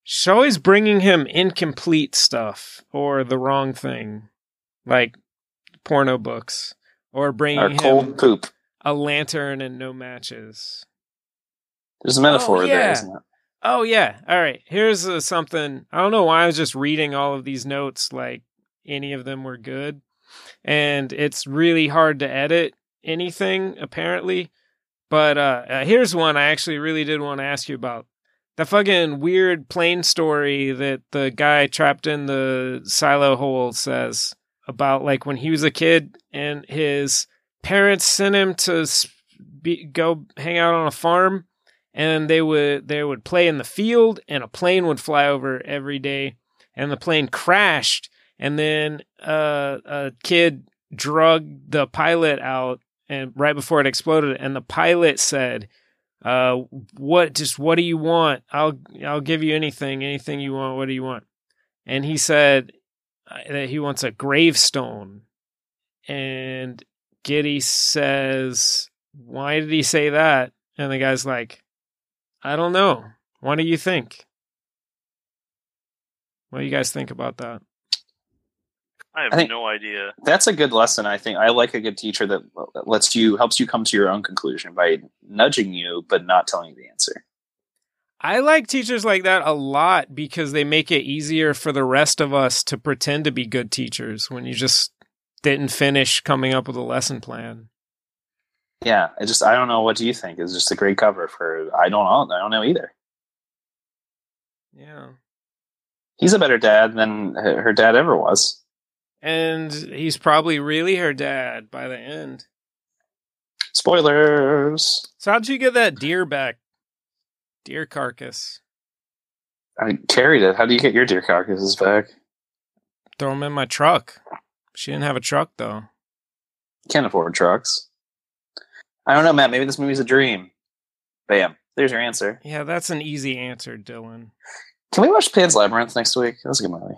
She's always bringing him incomplete stuff or the wrong thing, like porno books, or Or bringing cold him poop. a lantern and no matches. There's a metaphor Oh, there, yeah. isn't it? Oh yeah. All right. Here's uh, something. I don't know why I was just reading all of these notes like any of them were good. And it's really hard to edit anything apparently. But uh, uh here's one I actually really did want to ask you about. The fucking weird plane story that the guy trapped in the silo hole says about like when he was a kid and his parents sent him to be, go hang out on a farm and they would they would play in the field and a plane would fly over every day and the plane crashed and then uh, a kid drug the pilot out and right before it exploded and the pilot said uh what just what do you want i'll i'll give you anything anything you want what do you want and he said uh, that he wants a gravestone and Gitty says why did he say that and the guy's like I don't know. What do you think? What do you guys think about that? I have I no idea. That's a good lesson. I think I like a good teacher that lets you helps you come to your own conclusion by nudging you, but not telling you the answer. I like teachers like that a lot because they make it easier for the rest of us to pretend to be good teachers when you just didn't finish coming up with a lesson plan. Yeah, I just I don't know. What do you think? Is just a great cover for I don't know. I don't know either. Yeah. He's a better dad than her her dad ever was. And he's probably really her dad by the end. Spoilers. So how'd you get that deer back? Deer carcass. I carried it. How do you get your deer carcasses back? Throw them in my truck. She didn't have a truck though. Can't afford trucks. I don't know, Matt. Maybe this movie's a dream. Bam. There's your answer. Yeah, that's an easy answer, Dylan. Can we watch Pan's Labyrinth next week? That's a good movie.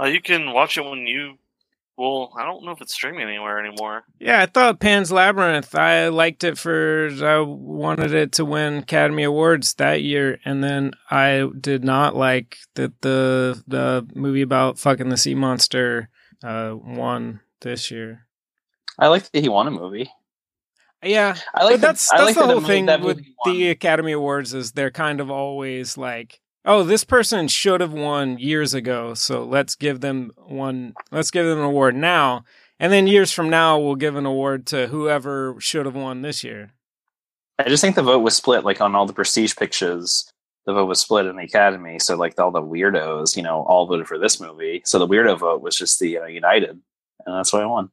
Uh, you can watch it when you. Well, I don't know if it's streaming anywhere anymore. Yeah, I thought Pan's Labyrinth. I liked it for. I wanted it to win Academy Awards that year, and then I did not like that the the movie about fucking the sea monster uh, won this year. I like that he won a movie. Yeah, I like but that's that, I that's like the that whole thing that with the Academy Awards is they're kind of always like, oh, this person should have won years ago, so let's give them one, let's give them an award now, and then years from now we'll give an award to whoever should have won this year. I just think the vote was split, like on all the prestige pictures. The vote was split in the Academy, so like all the weirdos, you know, all voted for this movie. So the weirdo vote was just the uh, United, and that's why I won.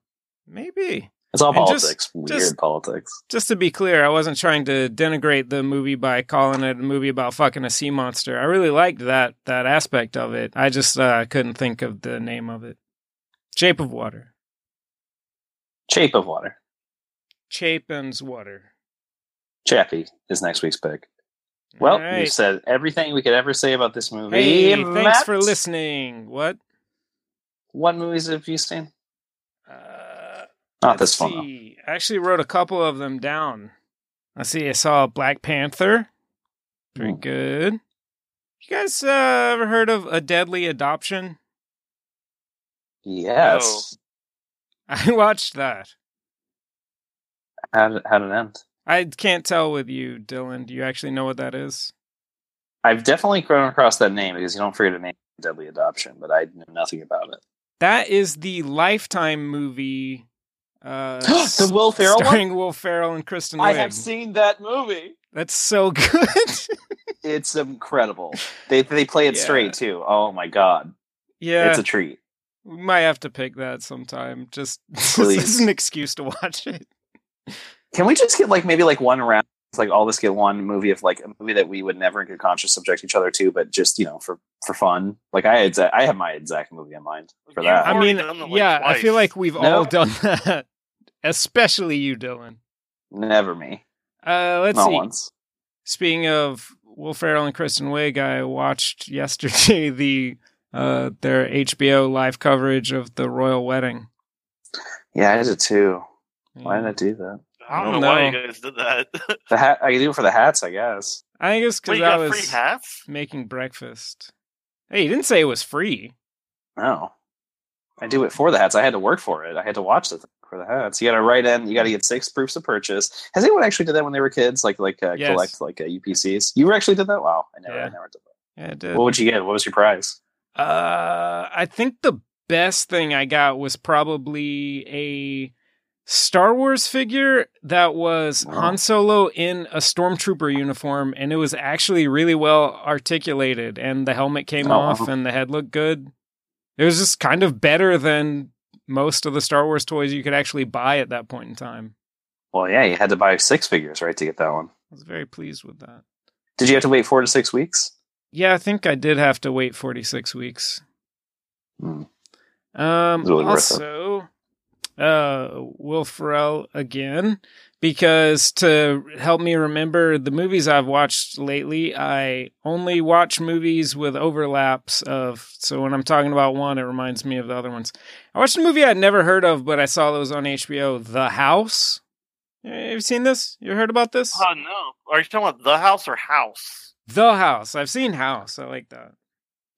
Maybe. It's all And just- politics, weird just- politics. Just to be clear, I wasn't trying to denigrate the movie by calling it a movie about fucking a sea monster. I really liked that that aspect of it. I just uh, couldn't think of the name of it. Shape of Water. Shape of Water. Chapin's Water. Chappie is next week's pick. Well, right. we've said everything we could ever say about this movie. Hey, thanks Matt, for listening. What? What movies have you seen? Uh, Not let's this one. see. I actually wrote a couple of them down. Let's see. I saw Black Panther. Pretty Hmm. good. You guys uh, ever heard of A Deadly Adoption? Yes. I watched that. How did, how did it end? I can't tell with you, Dylan. Do you actually know what that is? I've definitely grown across that name because you don't forget a name Deadly Adoption, but I know nothing about it. That is the Lifetime movie. Uh, The Will Ferrell one? starring Will Ferrell and Kristen I Wiig. have seen that movie. That's so good. It's incredible. They they play it Yeah. straight too. Oh my god, yeah, it's a treat. we might have to pick that sometime. Just Please. as an excuse to watch it. Can we just get like maybe like one round? It's like all this get one movie of like a movie that we would never in good conscience subject each other to, but just you know for for fun. Like I had, I have my exact movie in mind for that. I mean, like, yeah, I feel like we've No. all done that, especially you, Dylan. Never me. Uh, let's Not see. once. Speaking of Will Ferrell and Kristen Wiig, I watched yesterday the uh, their HBO live coverage of the royal wedding. Yeah, I did too. Why did I do that? I don't, I don't know, why you guys did that. The hat. I do it for the hats, I guess. I think it's because you I was free hats? making breakfast. Hey, you didn't say it was free. No, I do it for the hats. I had to work for it. I had to watch the thing for the hats. You got to write in. You got to get six proofs of purchase. Has anyone actually did that when they were kids? Like like uh, Yes. collect like uh, UPCs. You actually did that? Wow, I never, Yeah. I never did that. Yeah, it did. What would you get? What was your prize? Uh, I think the best thing I got was probably a Star Wars figure that was Wow. Han Solo in a stormtrooper uniform, and it was actually really well articulated, and the helmet came Oh, off, wow. and the head looked good. It was just kind of better than most of the Star Wars toys you could actually buy at that point in time. Well, yeah, you had to buy six figures, right, to get that one. I was very pleased with that. Did you have to wait four to six weeks? Yeah, I think I did have to wait 46 weeks. Hmm. Um, really also, uh, Will Ferrell again, because to help me remember the movies I've watched lately, I only watch movies with overlaps of. So when I'm talking about one, it reminds me of the other ones. I watched a movie I'd never heard of, but I saw was on HBO, The House. Have you seen this? You heard about this? Oh no! Are you talking about the house or house? The House. I've seen House. I like that.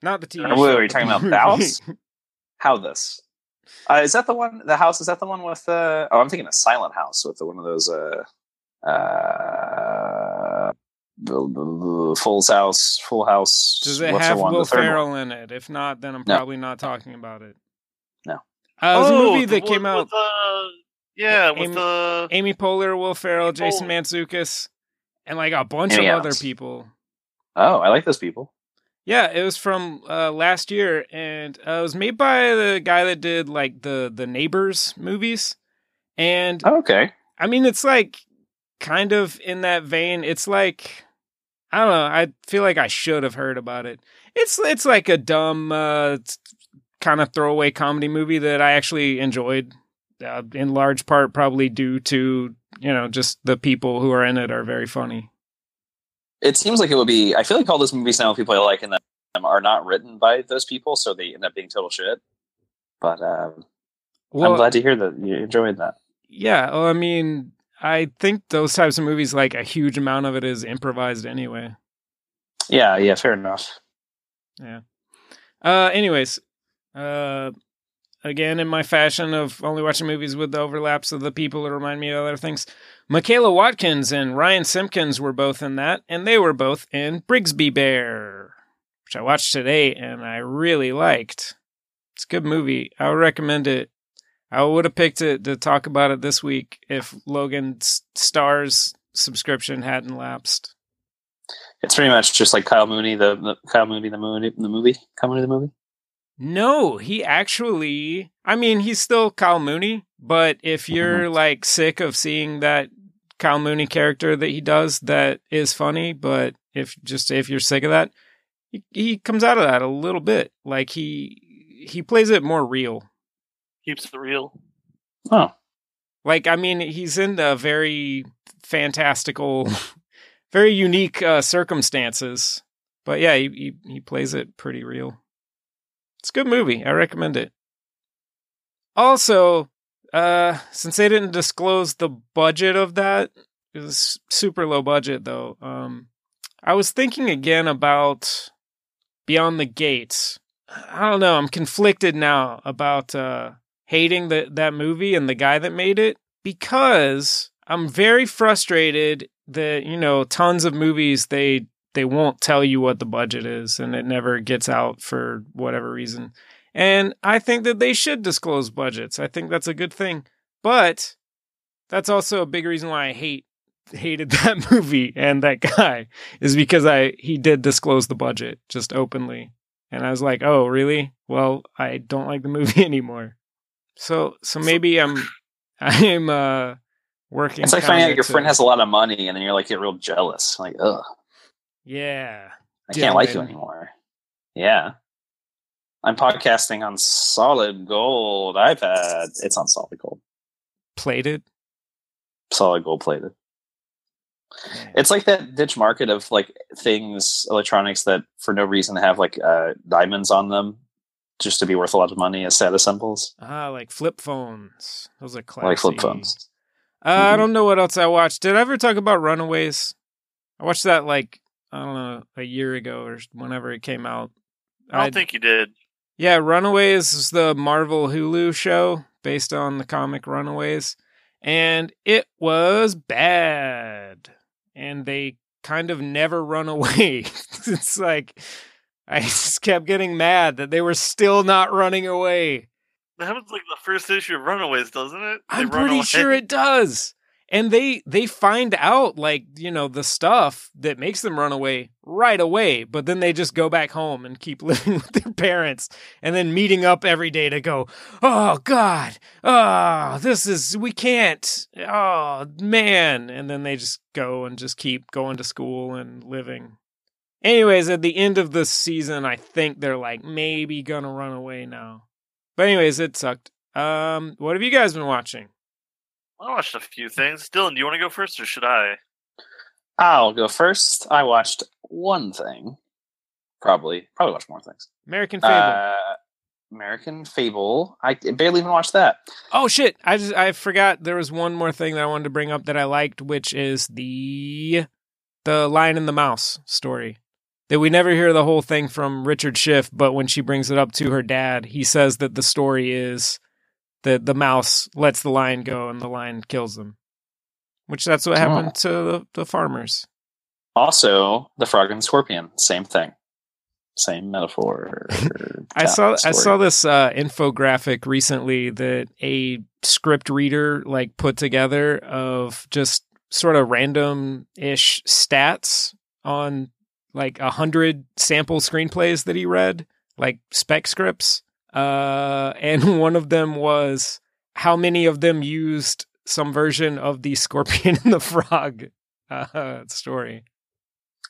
Not the TV. Uh, wait, show, are you talking about The. House? How this? Uh, is that the one? The house is that the one with? Uh, oh, I'm thinking a Silent House with one of those. Uh, uh, the- the- the Full House. Full House. Does it have the one? Will Ferrell in it? If not, then I'm No. probably not talking about it. No. Uh, it was a movie Oh, the that came out. With, uh, yeah, with Amy- the Amy Poehler, Will Ferrell, Amy Jason Poehler. Mantzoukas, and like a bunch Amy of other people. Oh, I like those people. Yeah, it was from uh, last year, and uh, it was made by the guy that did like the the Neighbors movies. And Oh, okay. I mean, it's like kind of in that vein. It's like I don't know. I feel like I should have heard about it. It's it's like a dumb uh, kind of throwaway comedy movie that I actually enjoyed, uh, in large part probably due to you know just the people who are in it are very funny. It seems like it would be. I feel like all those movies now, people I like in them are not written by those people, so they end up being total shit. But um, I'm glad to hear that you enjoyed that. Yeah, well, I mean, I think those types of movies, like a huge amount of it is improvised anyway. Yeah, yeah, fair enough. Yeah. Uh, anyways, uh, again, in my fashion of only watching movies with the overlaps of the people that remind me of other things, Michaela Watkins and Ryan Simpkins were both in that, and they were both in Brigsby Bear, which I watched today and I really liked. It's a good movie. I would recommend it. I would have picked it to talk about it this week if Logan's Starz subscription hadn't lapsed. It's pretty much just like Kyle Mooney, the, the Kyle Mooney, the movie, the movie, Kyle Mooney, the movie. No, he actually. I mean, he's still Kyle Mooney, but if you're mm-hmm. like sick of seeing that Kyle Mooney character that he does, that is funny. But if just if you're sick of that, he, he comes out of that a little bit. Like he he plays it more real. Keeps it real. Oh, like I mean, he's in the very fantastical very unique uh, circumstances. But yeah, he, he, he plays it pretty real. It's a good movie. I recommend it. Also, uh, since they didn't disclose the budget of that, it was super low budget though. Um, I was thinking again about Beyond the Gates. I don't know. I'm conflicted now about uh, hating the, that movie and the guy that made it because I'm very frustrated that you know tons of movies they they won't tell you what the budget is and it never gets out for whatever reason. And I think that they should disclose budgets. I think that's a good thing. But that's also a big reason why I hate hated that movie and that guy is because I he did disclose the budget just openly. And I was like, "Oh, really? Well, I don't like the movie anymore." So so maybe I'm I'm uh working. It's like finding out your friend has a lot of money, and then you're like get real jealous. Like, ugh. Yeah. I can't like you anymore. Yeah. I'm podcasting on solid gold iPad. It's on solid gold. Plated? Solid gold plated. It's like that ditch market of like things, electronics that for no reason have like uh, diamonds on them just to be worth a lot of money as set assembles. Ah, like flip phones. Those are classic. Like flip phones. Uh, mm-hmm. I don't know what else I watched. Did I ever talk about Runaways? I watched that like I don't know a year ago or whenever it came out. I don't I'd, think you did. Yeah, Runaways is the Marvel Hulu show based on the comic Runaways, and it was bad. And they kind of never run away. it's like I just kept getting mad that they were still not running away. That was like the first issue of Runaways, doesn't it? They I'm pretty away. sure it does. And they they find out like, you know, the stuff that makes them run away right away, but then they just go back home and keep living with their parents and then meeting up every day to go, "Oh god. Oh, this is we can't. Oh, man." And then they just go and just keep going to school and living. Anyways, at the end of the season, I think they're like maybe to run away now. But anyways, it sucked. Um, what have you guys been watching? I watched a few things. Dylan, do you want to go first, or should I? I'll go first. I watched one thing. Probably, probably watched more things. American Fable. Uh, American Fable. I barely even watched that. Oh shit! I just I forgot there was one more thing that I wanted to bring up that I liked, which is the the Lion and the Mouse story that we never hear the whole thing from Richard Schiff, but when she brings it up to her dad, he says that the story is that the mouse lets the lion go and the lion kills them. Which that's what happened to the, the farmers. Also, the frog and scorpion, same thing. Same metaphor. I saw story. I saw this uh, infographic recently that a script reader like put together of just sort of random ish stats on like a hundred sample screenplays that he read, like spec scripts. Uh, and one of them was how many of them used some version of the Scorpion and the Frog uh, story.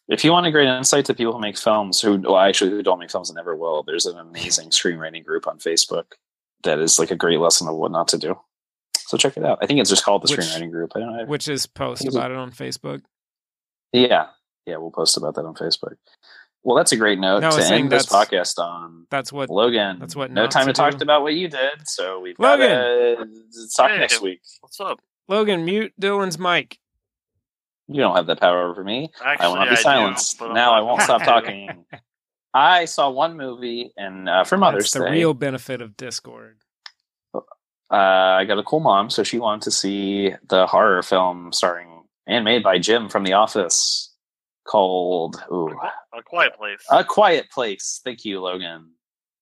If you want a great insight to people who make films, who well, actually who don't make films and never will, there's an amazing screenwriting group on Facebook that is like a great lesson of what not to do. So check it out. I think it's just called the which, screenwriting group. I don't know. Which is post about it on Facebook. Yeah, Yeah, we'll post about that on Facebook. Well, that's a great note No, to end this podcast on. That's what. Logan, that's what no time to to talk about what you did, so we've Logan! got to talk Hey. next week. What's up? Logan, mute Dylan's mic. You don't have that power over me. Actually, I will not be do, silenced. but I'm now I won't stop talking. I saw one movie, and uh, for Mother's That's the Day, real benefit of Discord. uh, I got a cool mom, so she wanted to see the horror film starring and made by Jim from The Office called ooh, A Quiet Place. A Quiet Place. Thank you, Logan.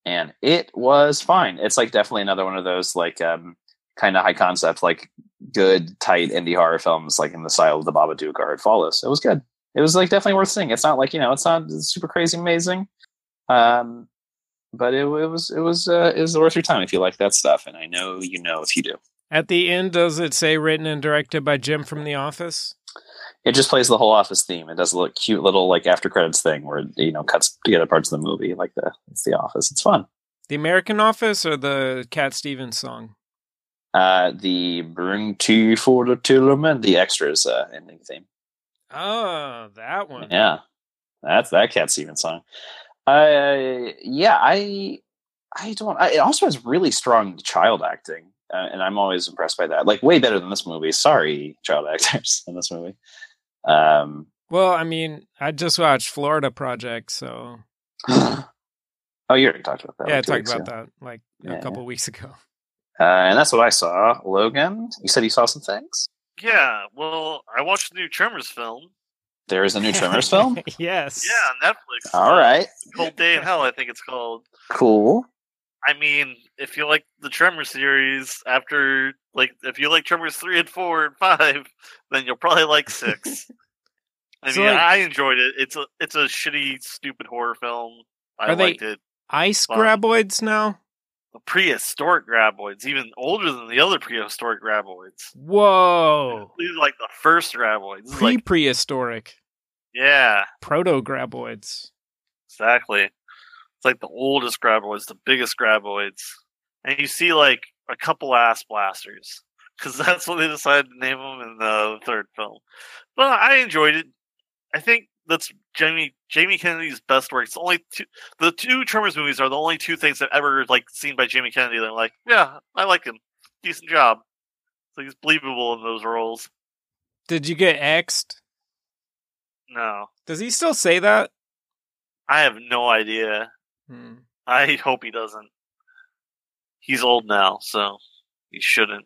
And it was fine. It's like definitely another one of those like um, kind of high concept, like good, tight indie horror films, like in the style of the Babadook or It Follows. It was good. It was like definitely worth seeing. It's not like you know, it's not super crazy amazing, um, but it, it was it was uh, it was worth your time if you like that stuff. And I know you know if you do. At the end, does it say written and directed by Jim from The Office? It just plays the whole Office theme. It does a little cute little like after credits thing where it, you know cuts together parts of the movie like the it's the Office. It's fun. The American Office or the Cat Stevens song? Uh, the bring tea for the Tillerman, the extras uh, ending theme. Oh, that one. Yeah, that's that Cat Stevens song. Uh, yeah, I I don't. I, it also has really strong child acting, uh, and I'm always impressed by that. Like way better than this movie. Sorry, child actors in this movie. Um, Well, I mean, I just watched Florida Project, so oh, you already talked about that. yeah, I like two talked about ago. that like Yeah. a couple weeks ago. Uh, and that's what I saw. Logan, you said you saw some things. Yeah, well, I watched the new Tremors film. There is a new Tremors film. yes. Yeah, on Netflix. All right, Cold Day in Hell, I think it's called. cool. I mean, if you like the Tremors series, after like if you like Tremors three and four and five, then you'll probably like six. I So, mean, like- I enjoyed it. It's a it's a shitty, stupid horror film. I liked it. Ice Fun. graboids now? The prehistoric graboids, even older than the other prehistoric graboids. Whoa. These are like the first graboids. This is Pre like, prehistoric. yeah, Proto graboids. exactly. It's like the oldest graboids, the biggest graboids, and you see like a couple ass blasters because that's what they decided to name them in the third film. But I enjoyed it. I think that's Jamie Jamie Kennedy's best work. It's only two, the two Tremors movies are the only two things I've ever like seen by Jamie Kennedy. That I'm like, yeah, I like him. Decent job. So he's believable in those roles. Did you get X'd? No, Does he still say that? I have no idea. Hmm. I hope he doesn't. He's old now, so he shouldn't.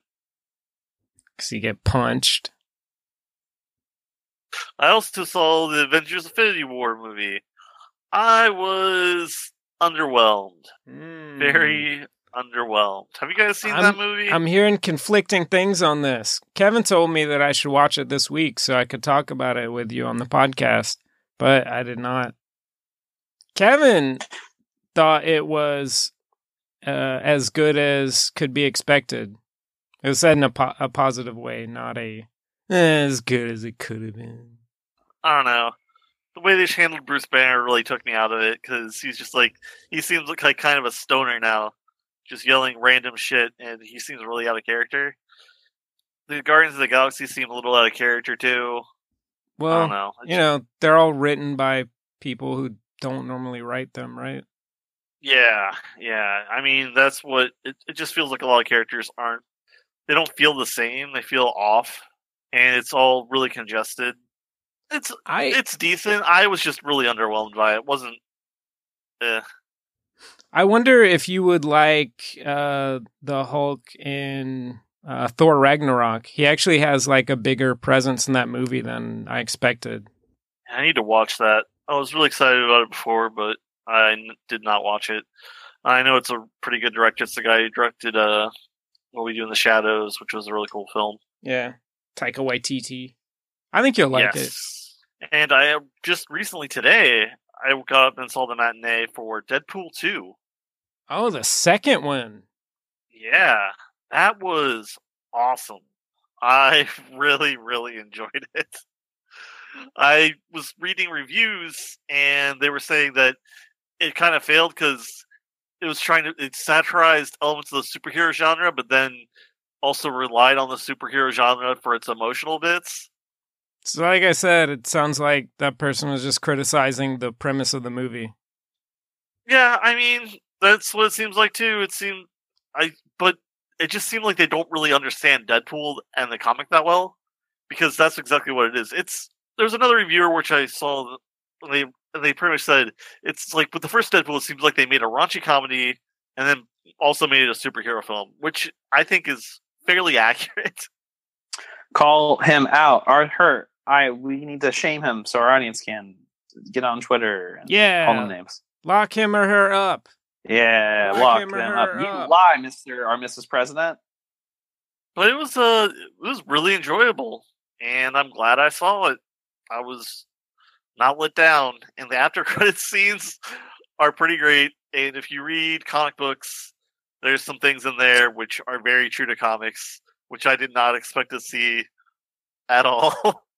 Cause he get punched. I also saw the Avengers Infinity War movie. I was underwhelmed. Hmm. Very underwhelmed. Have you guys seen I'm- that movie? I'm hearing conflicting things on this. Kevin told me that I should watch it this week so I could talk about it with you on the podcast, but I did not. Kevin thought it was uh, as good as could be expected. It was said in a, po- a positive way, not a eh, as good as it could have been. I don't know. The way they handled Bruce Banner really took me out of it because he's just like he seems like, kind of a stoner now, just yelling random shit, and he seems really out of character. The Guardians of the Galaxy seem a little out of character too. I Well, don't know. you know, they're all written by people who don't normally write them, right? Yeah, yeah. I mean, that's what it, it just feels like a lot of characters aren't they don't feel the same. They feel off and it's all really congested. It's I it's decent. I was just really underwhelmed by it. it wasn't eh. I wonder if you would like uh, the Hulk in uh, Thor Ragnarok. He actually has like a bigger presence in that movie than I expected. I need to watch that. I was really excited about it before, but I n- did not watch it. I know it's a pretty good director. It's the guy who directed uh, What We Do in the Shadows, which was a really cool film. Yeah, Taika Waititi. I think you'll like it. And I just recently today, I got up and saw the matinee for Deadpool 2. Oh, the second one. Yeah, that was awesome. I really, really enjoyed it. I was reading reviews and they were saying that it kind of failed because it was trying to it satirized elements of the superhero genre, but then also relied on the superhero genre for its emotional bits. So, like I said, it sounds like that person was just criticizing the premise of the movie. Yeah, I mean that's what it seems like too. It seemed I, but it just seemed like they don't really understand Deadpool and the comic that well, because that's exactly what it is. It's there's another reviewer which I saw. They they pretty much said it's like with the first Deadpool, it seems like they made a raunchy comedy and then also made it a superhero film, which I think is fairly accurate. Call him out or her. I we need to shame him so our audience can get on Twitter and Yeah. call them names. Lock him or her up. Yeah, Lock lock him them or up. her You lie, Mister or Mrs. President. But it was uh it was really enjoyable, and I'm glad I saw it. I was not let down, and the after credit scenes are pretty great. And if you read comic books, there's some things in there which are very true to comics, which I did not expect to see at all.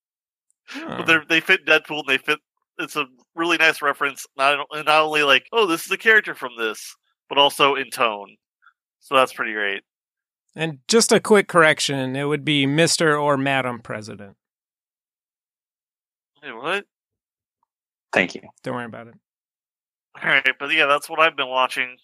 Huh. but they they fit Deadpool, and they fit. It's a really nice reference. Not and not only like, oh, this is a character from this, but also in tone. So that's pretty great. And just a quick correction: it would be Mister or Madam President. Wait, what? Thank you. Don't worry about it. All right, but yeah, that's what I've been watching.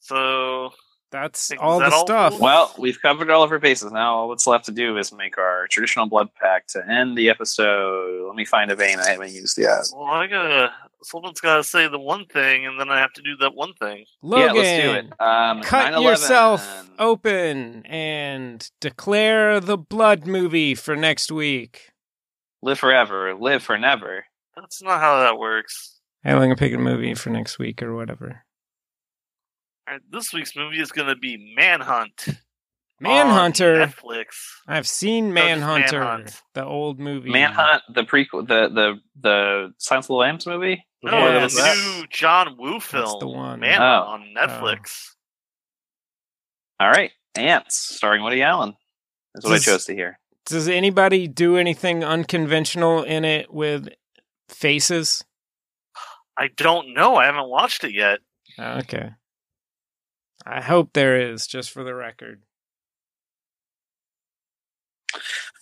So That's all that the all? stuff. Well, we've covered all of our bases. Now, all that's left to do is make our traditional blood pact to end the episode. Let me find a vein I haven't used yet. Well, I gotta. Someone's gotta say the one thing, and then I have to do that one thing. Logan, yeah, let's do it. Um, cut 9/11. yourself open and declare the blood movie for next week. Live forever. Live for never. That's not how that works. Hey, I'm gonna pick a movie for next week or whatever. All right, this week's movie is gonna be Manhunt. Manhunter. Netflix. I've seen Manhunter, Manhunt. the old movie. Manhunt, the prequel, the the the Silence of the Lambs movie. No, Yeah, the new John Woo film, the one. Manhunt Oh. on Netflix. Oh. All right, Ants, starring Woody Allen. That's what I chose to hear. Does anybody do anything unconventional in it with faces? I don't know. I haven't watched it yet. Oh, Okay. I hope there is, just for the record.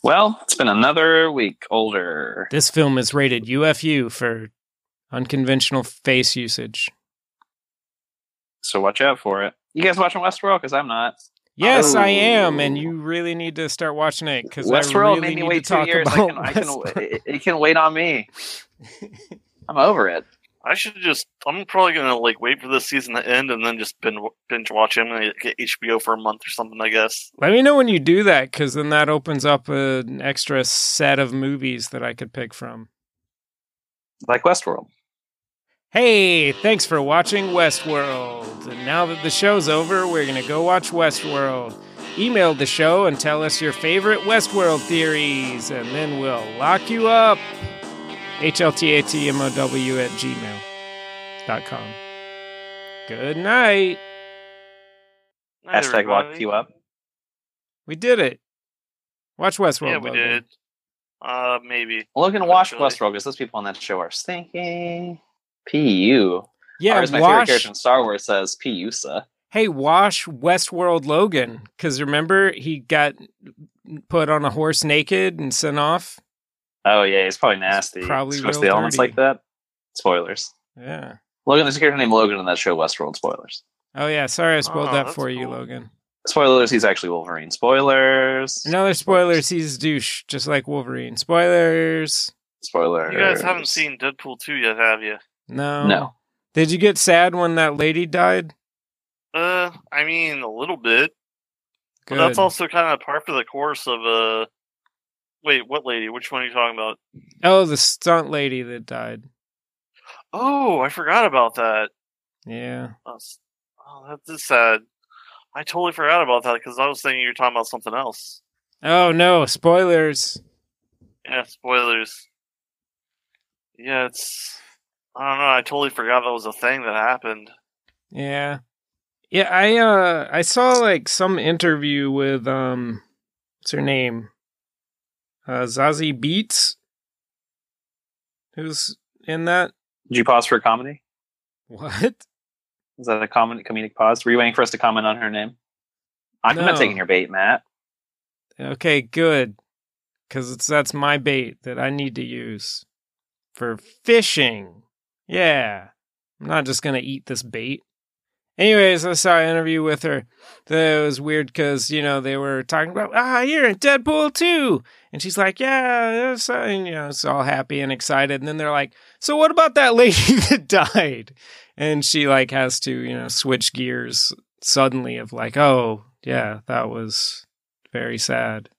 Well, it's been another week older. This film is rated UFU for unconventional face usage. So watch out for it. You guys watching Westworld? Because I'm not. Yes, I Oh. am, and oh. you really need to start watching it because I Westworld really made me wait two years. I can, I can, it, it can wait on me. I'm over it. I should just. I'm probably gonna like wait for this season to end and then just binge, binge watch him and get HBO for a month or something. I guess. Let me know when you do that, because then that opens up an extra set of movies that I could pick from. Like Westworld. Hey, thanks for watching Westworld. And now that the show's over, we're going to go watch Westworld. Email the show and tell us your favorite Westworld theories, and then we'll lock you up. HLTATMOW at gmail.com. Good night. Night, Hashtag lock you up. We did it. Watch Westworld. Yeah, we Logan. did. Uh, maybe. Logan, watch Westworld because those people on that show are stinky. Pu. Yeah, or as my favorite character in Star Wars says, Pusa. Hey, wash Westworld Logan. Because remember, he got put on a horse naked and sent off? Oh yeah, he's probably nasty. probably Supposed to real the elements like that. Spoilers. Yeah. Logan, there's a character named Logan in that show, Westworld. Spoilers. Oh, yeah. Sorry I spoiled Oh, that that's for you. Logan. Spoilers. He's actually Wolverine. Spoilers. Another spoilers. He's a douche, just like Wolverine. Spoilers. Spoilers. You guys haven't seen Deadpool two yet, have you? No. No. Did you get sad when that lady died? Uh, I mean a little bit. But that's also kind of part of the course of uh. Wait, what lady? Which one are you talking about? Oh, the stunt lady that died. Oh, I forgot about that. Yeah. That's- Oh, that is sad. I totally forgot about that because I was thinking you were talking about something else. Oh, no. Spoilers. Yeah, spoilers. Yeah, it's. I don't know. I totally forgot that was a thing that happened. Yeah. Yeah, I uh I saw like some interview with um what's her name? Uh Zazie Beetz. Who's in that? Did you pause for a comedy? What? Is that a common comedic pause? Were you waiting for us to comment on her name? I'm No. not taking your bait, Matt. Okay, good. because that's my bait that I need to use for fishing. Yeah, I'm not just gonna eat this bait. Anyways, I saw an interview with her. That was weird because you know they were talking about ah, you're in Deadpool too, and she's like, yeah, it's, uh," and, you know, it's all happy and excited. And then they're like, so what about that lady that died? And she like has to you know switch gears suddenly of like, oh yeah, that was very sad.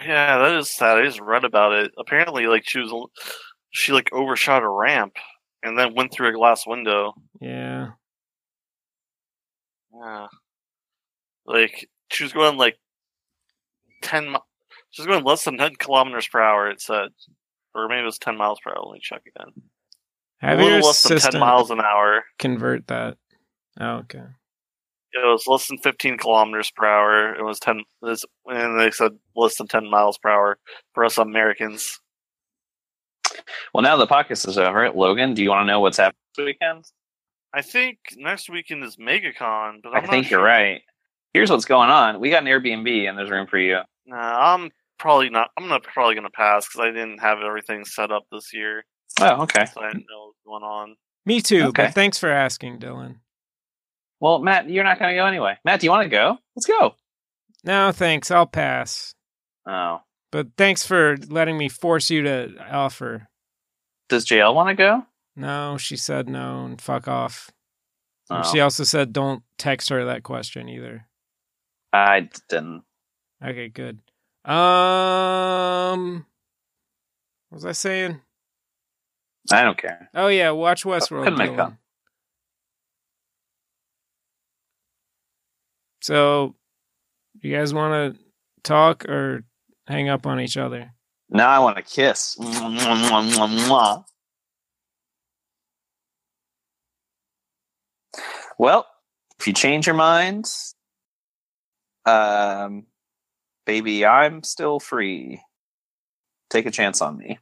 Yeah, that is sad. I just read about it. Apparently, like she was, she like overshot a ramp and then went through a glass window. Yeah, Yeah, like she was going like ten. mi- She was going less than ten kilometers per hour. It said, or maybe it was ten miles per hour. Let me check again. have a little less than ten miles an hour. convert that. Oh, okay. It was less than 15 kilometers per hour. It was 10, it was- and they said less than 10 miles per hour for us Americans. Well, now the podcast is over. Logan, do you want to know what's happening this weekend? I think next weekend is MegaCon, but i I'm not think sure. you're right. Here's what's going on. We got an Airbnb and there's room for you. Nah, I'm probably not. I'm not probably gonna pass because I didn't have everything set up this year, Oh, okay. so I didn't know what was going on. Me too. Okay. But thanks for asking, Dylan. Well, Matt, you're not going to go anyway. Matt, do you want to go? Let's go. No, thanks. I'll pass. Oh. But thanks for letting me force you to offer. Does JL want to go? No, she said no and fuck off. Oh. She also said don't text her that question either. I didn't. Okay, good. Um, what was I saying? I don't care. Oh yeah, watch Westworld. couldn't make that. So, you guys want to talk or hang up on each other? Now I want to kiss. Mwah, mwah, mwah, mwah. Well, if you change your mind, um, baby, I'm still free. Take a chance on me.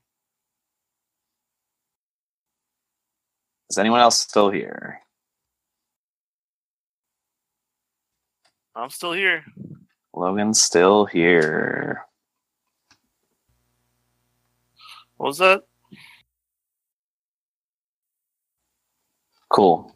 Is anyone else still here? I'm still here. Logan's still here. What was that? Cool.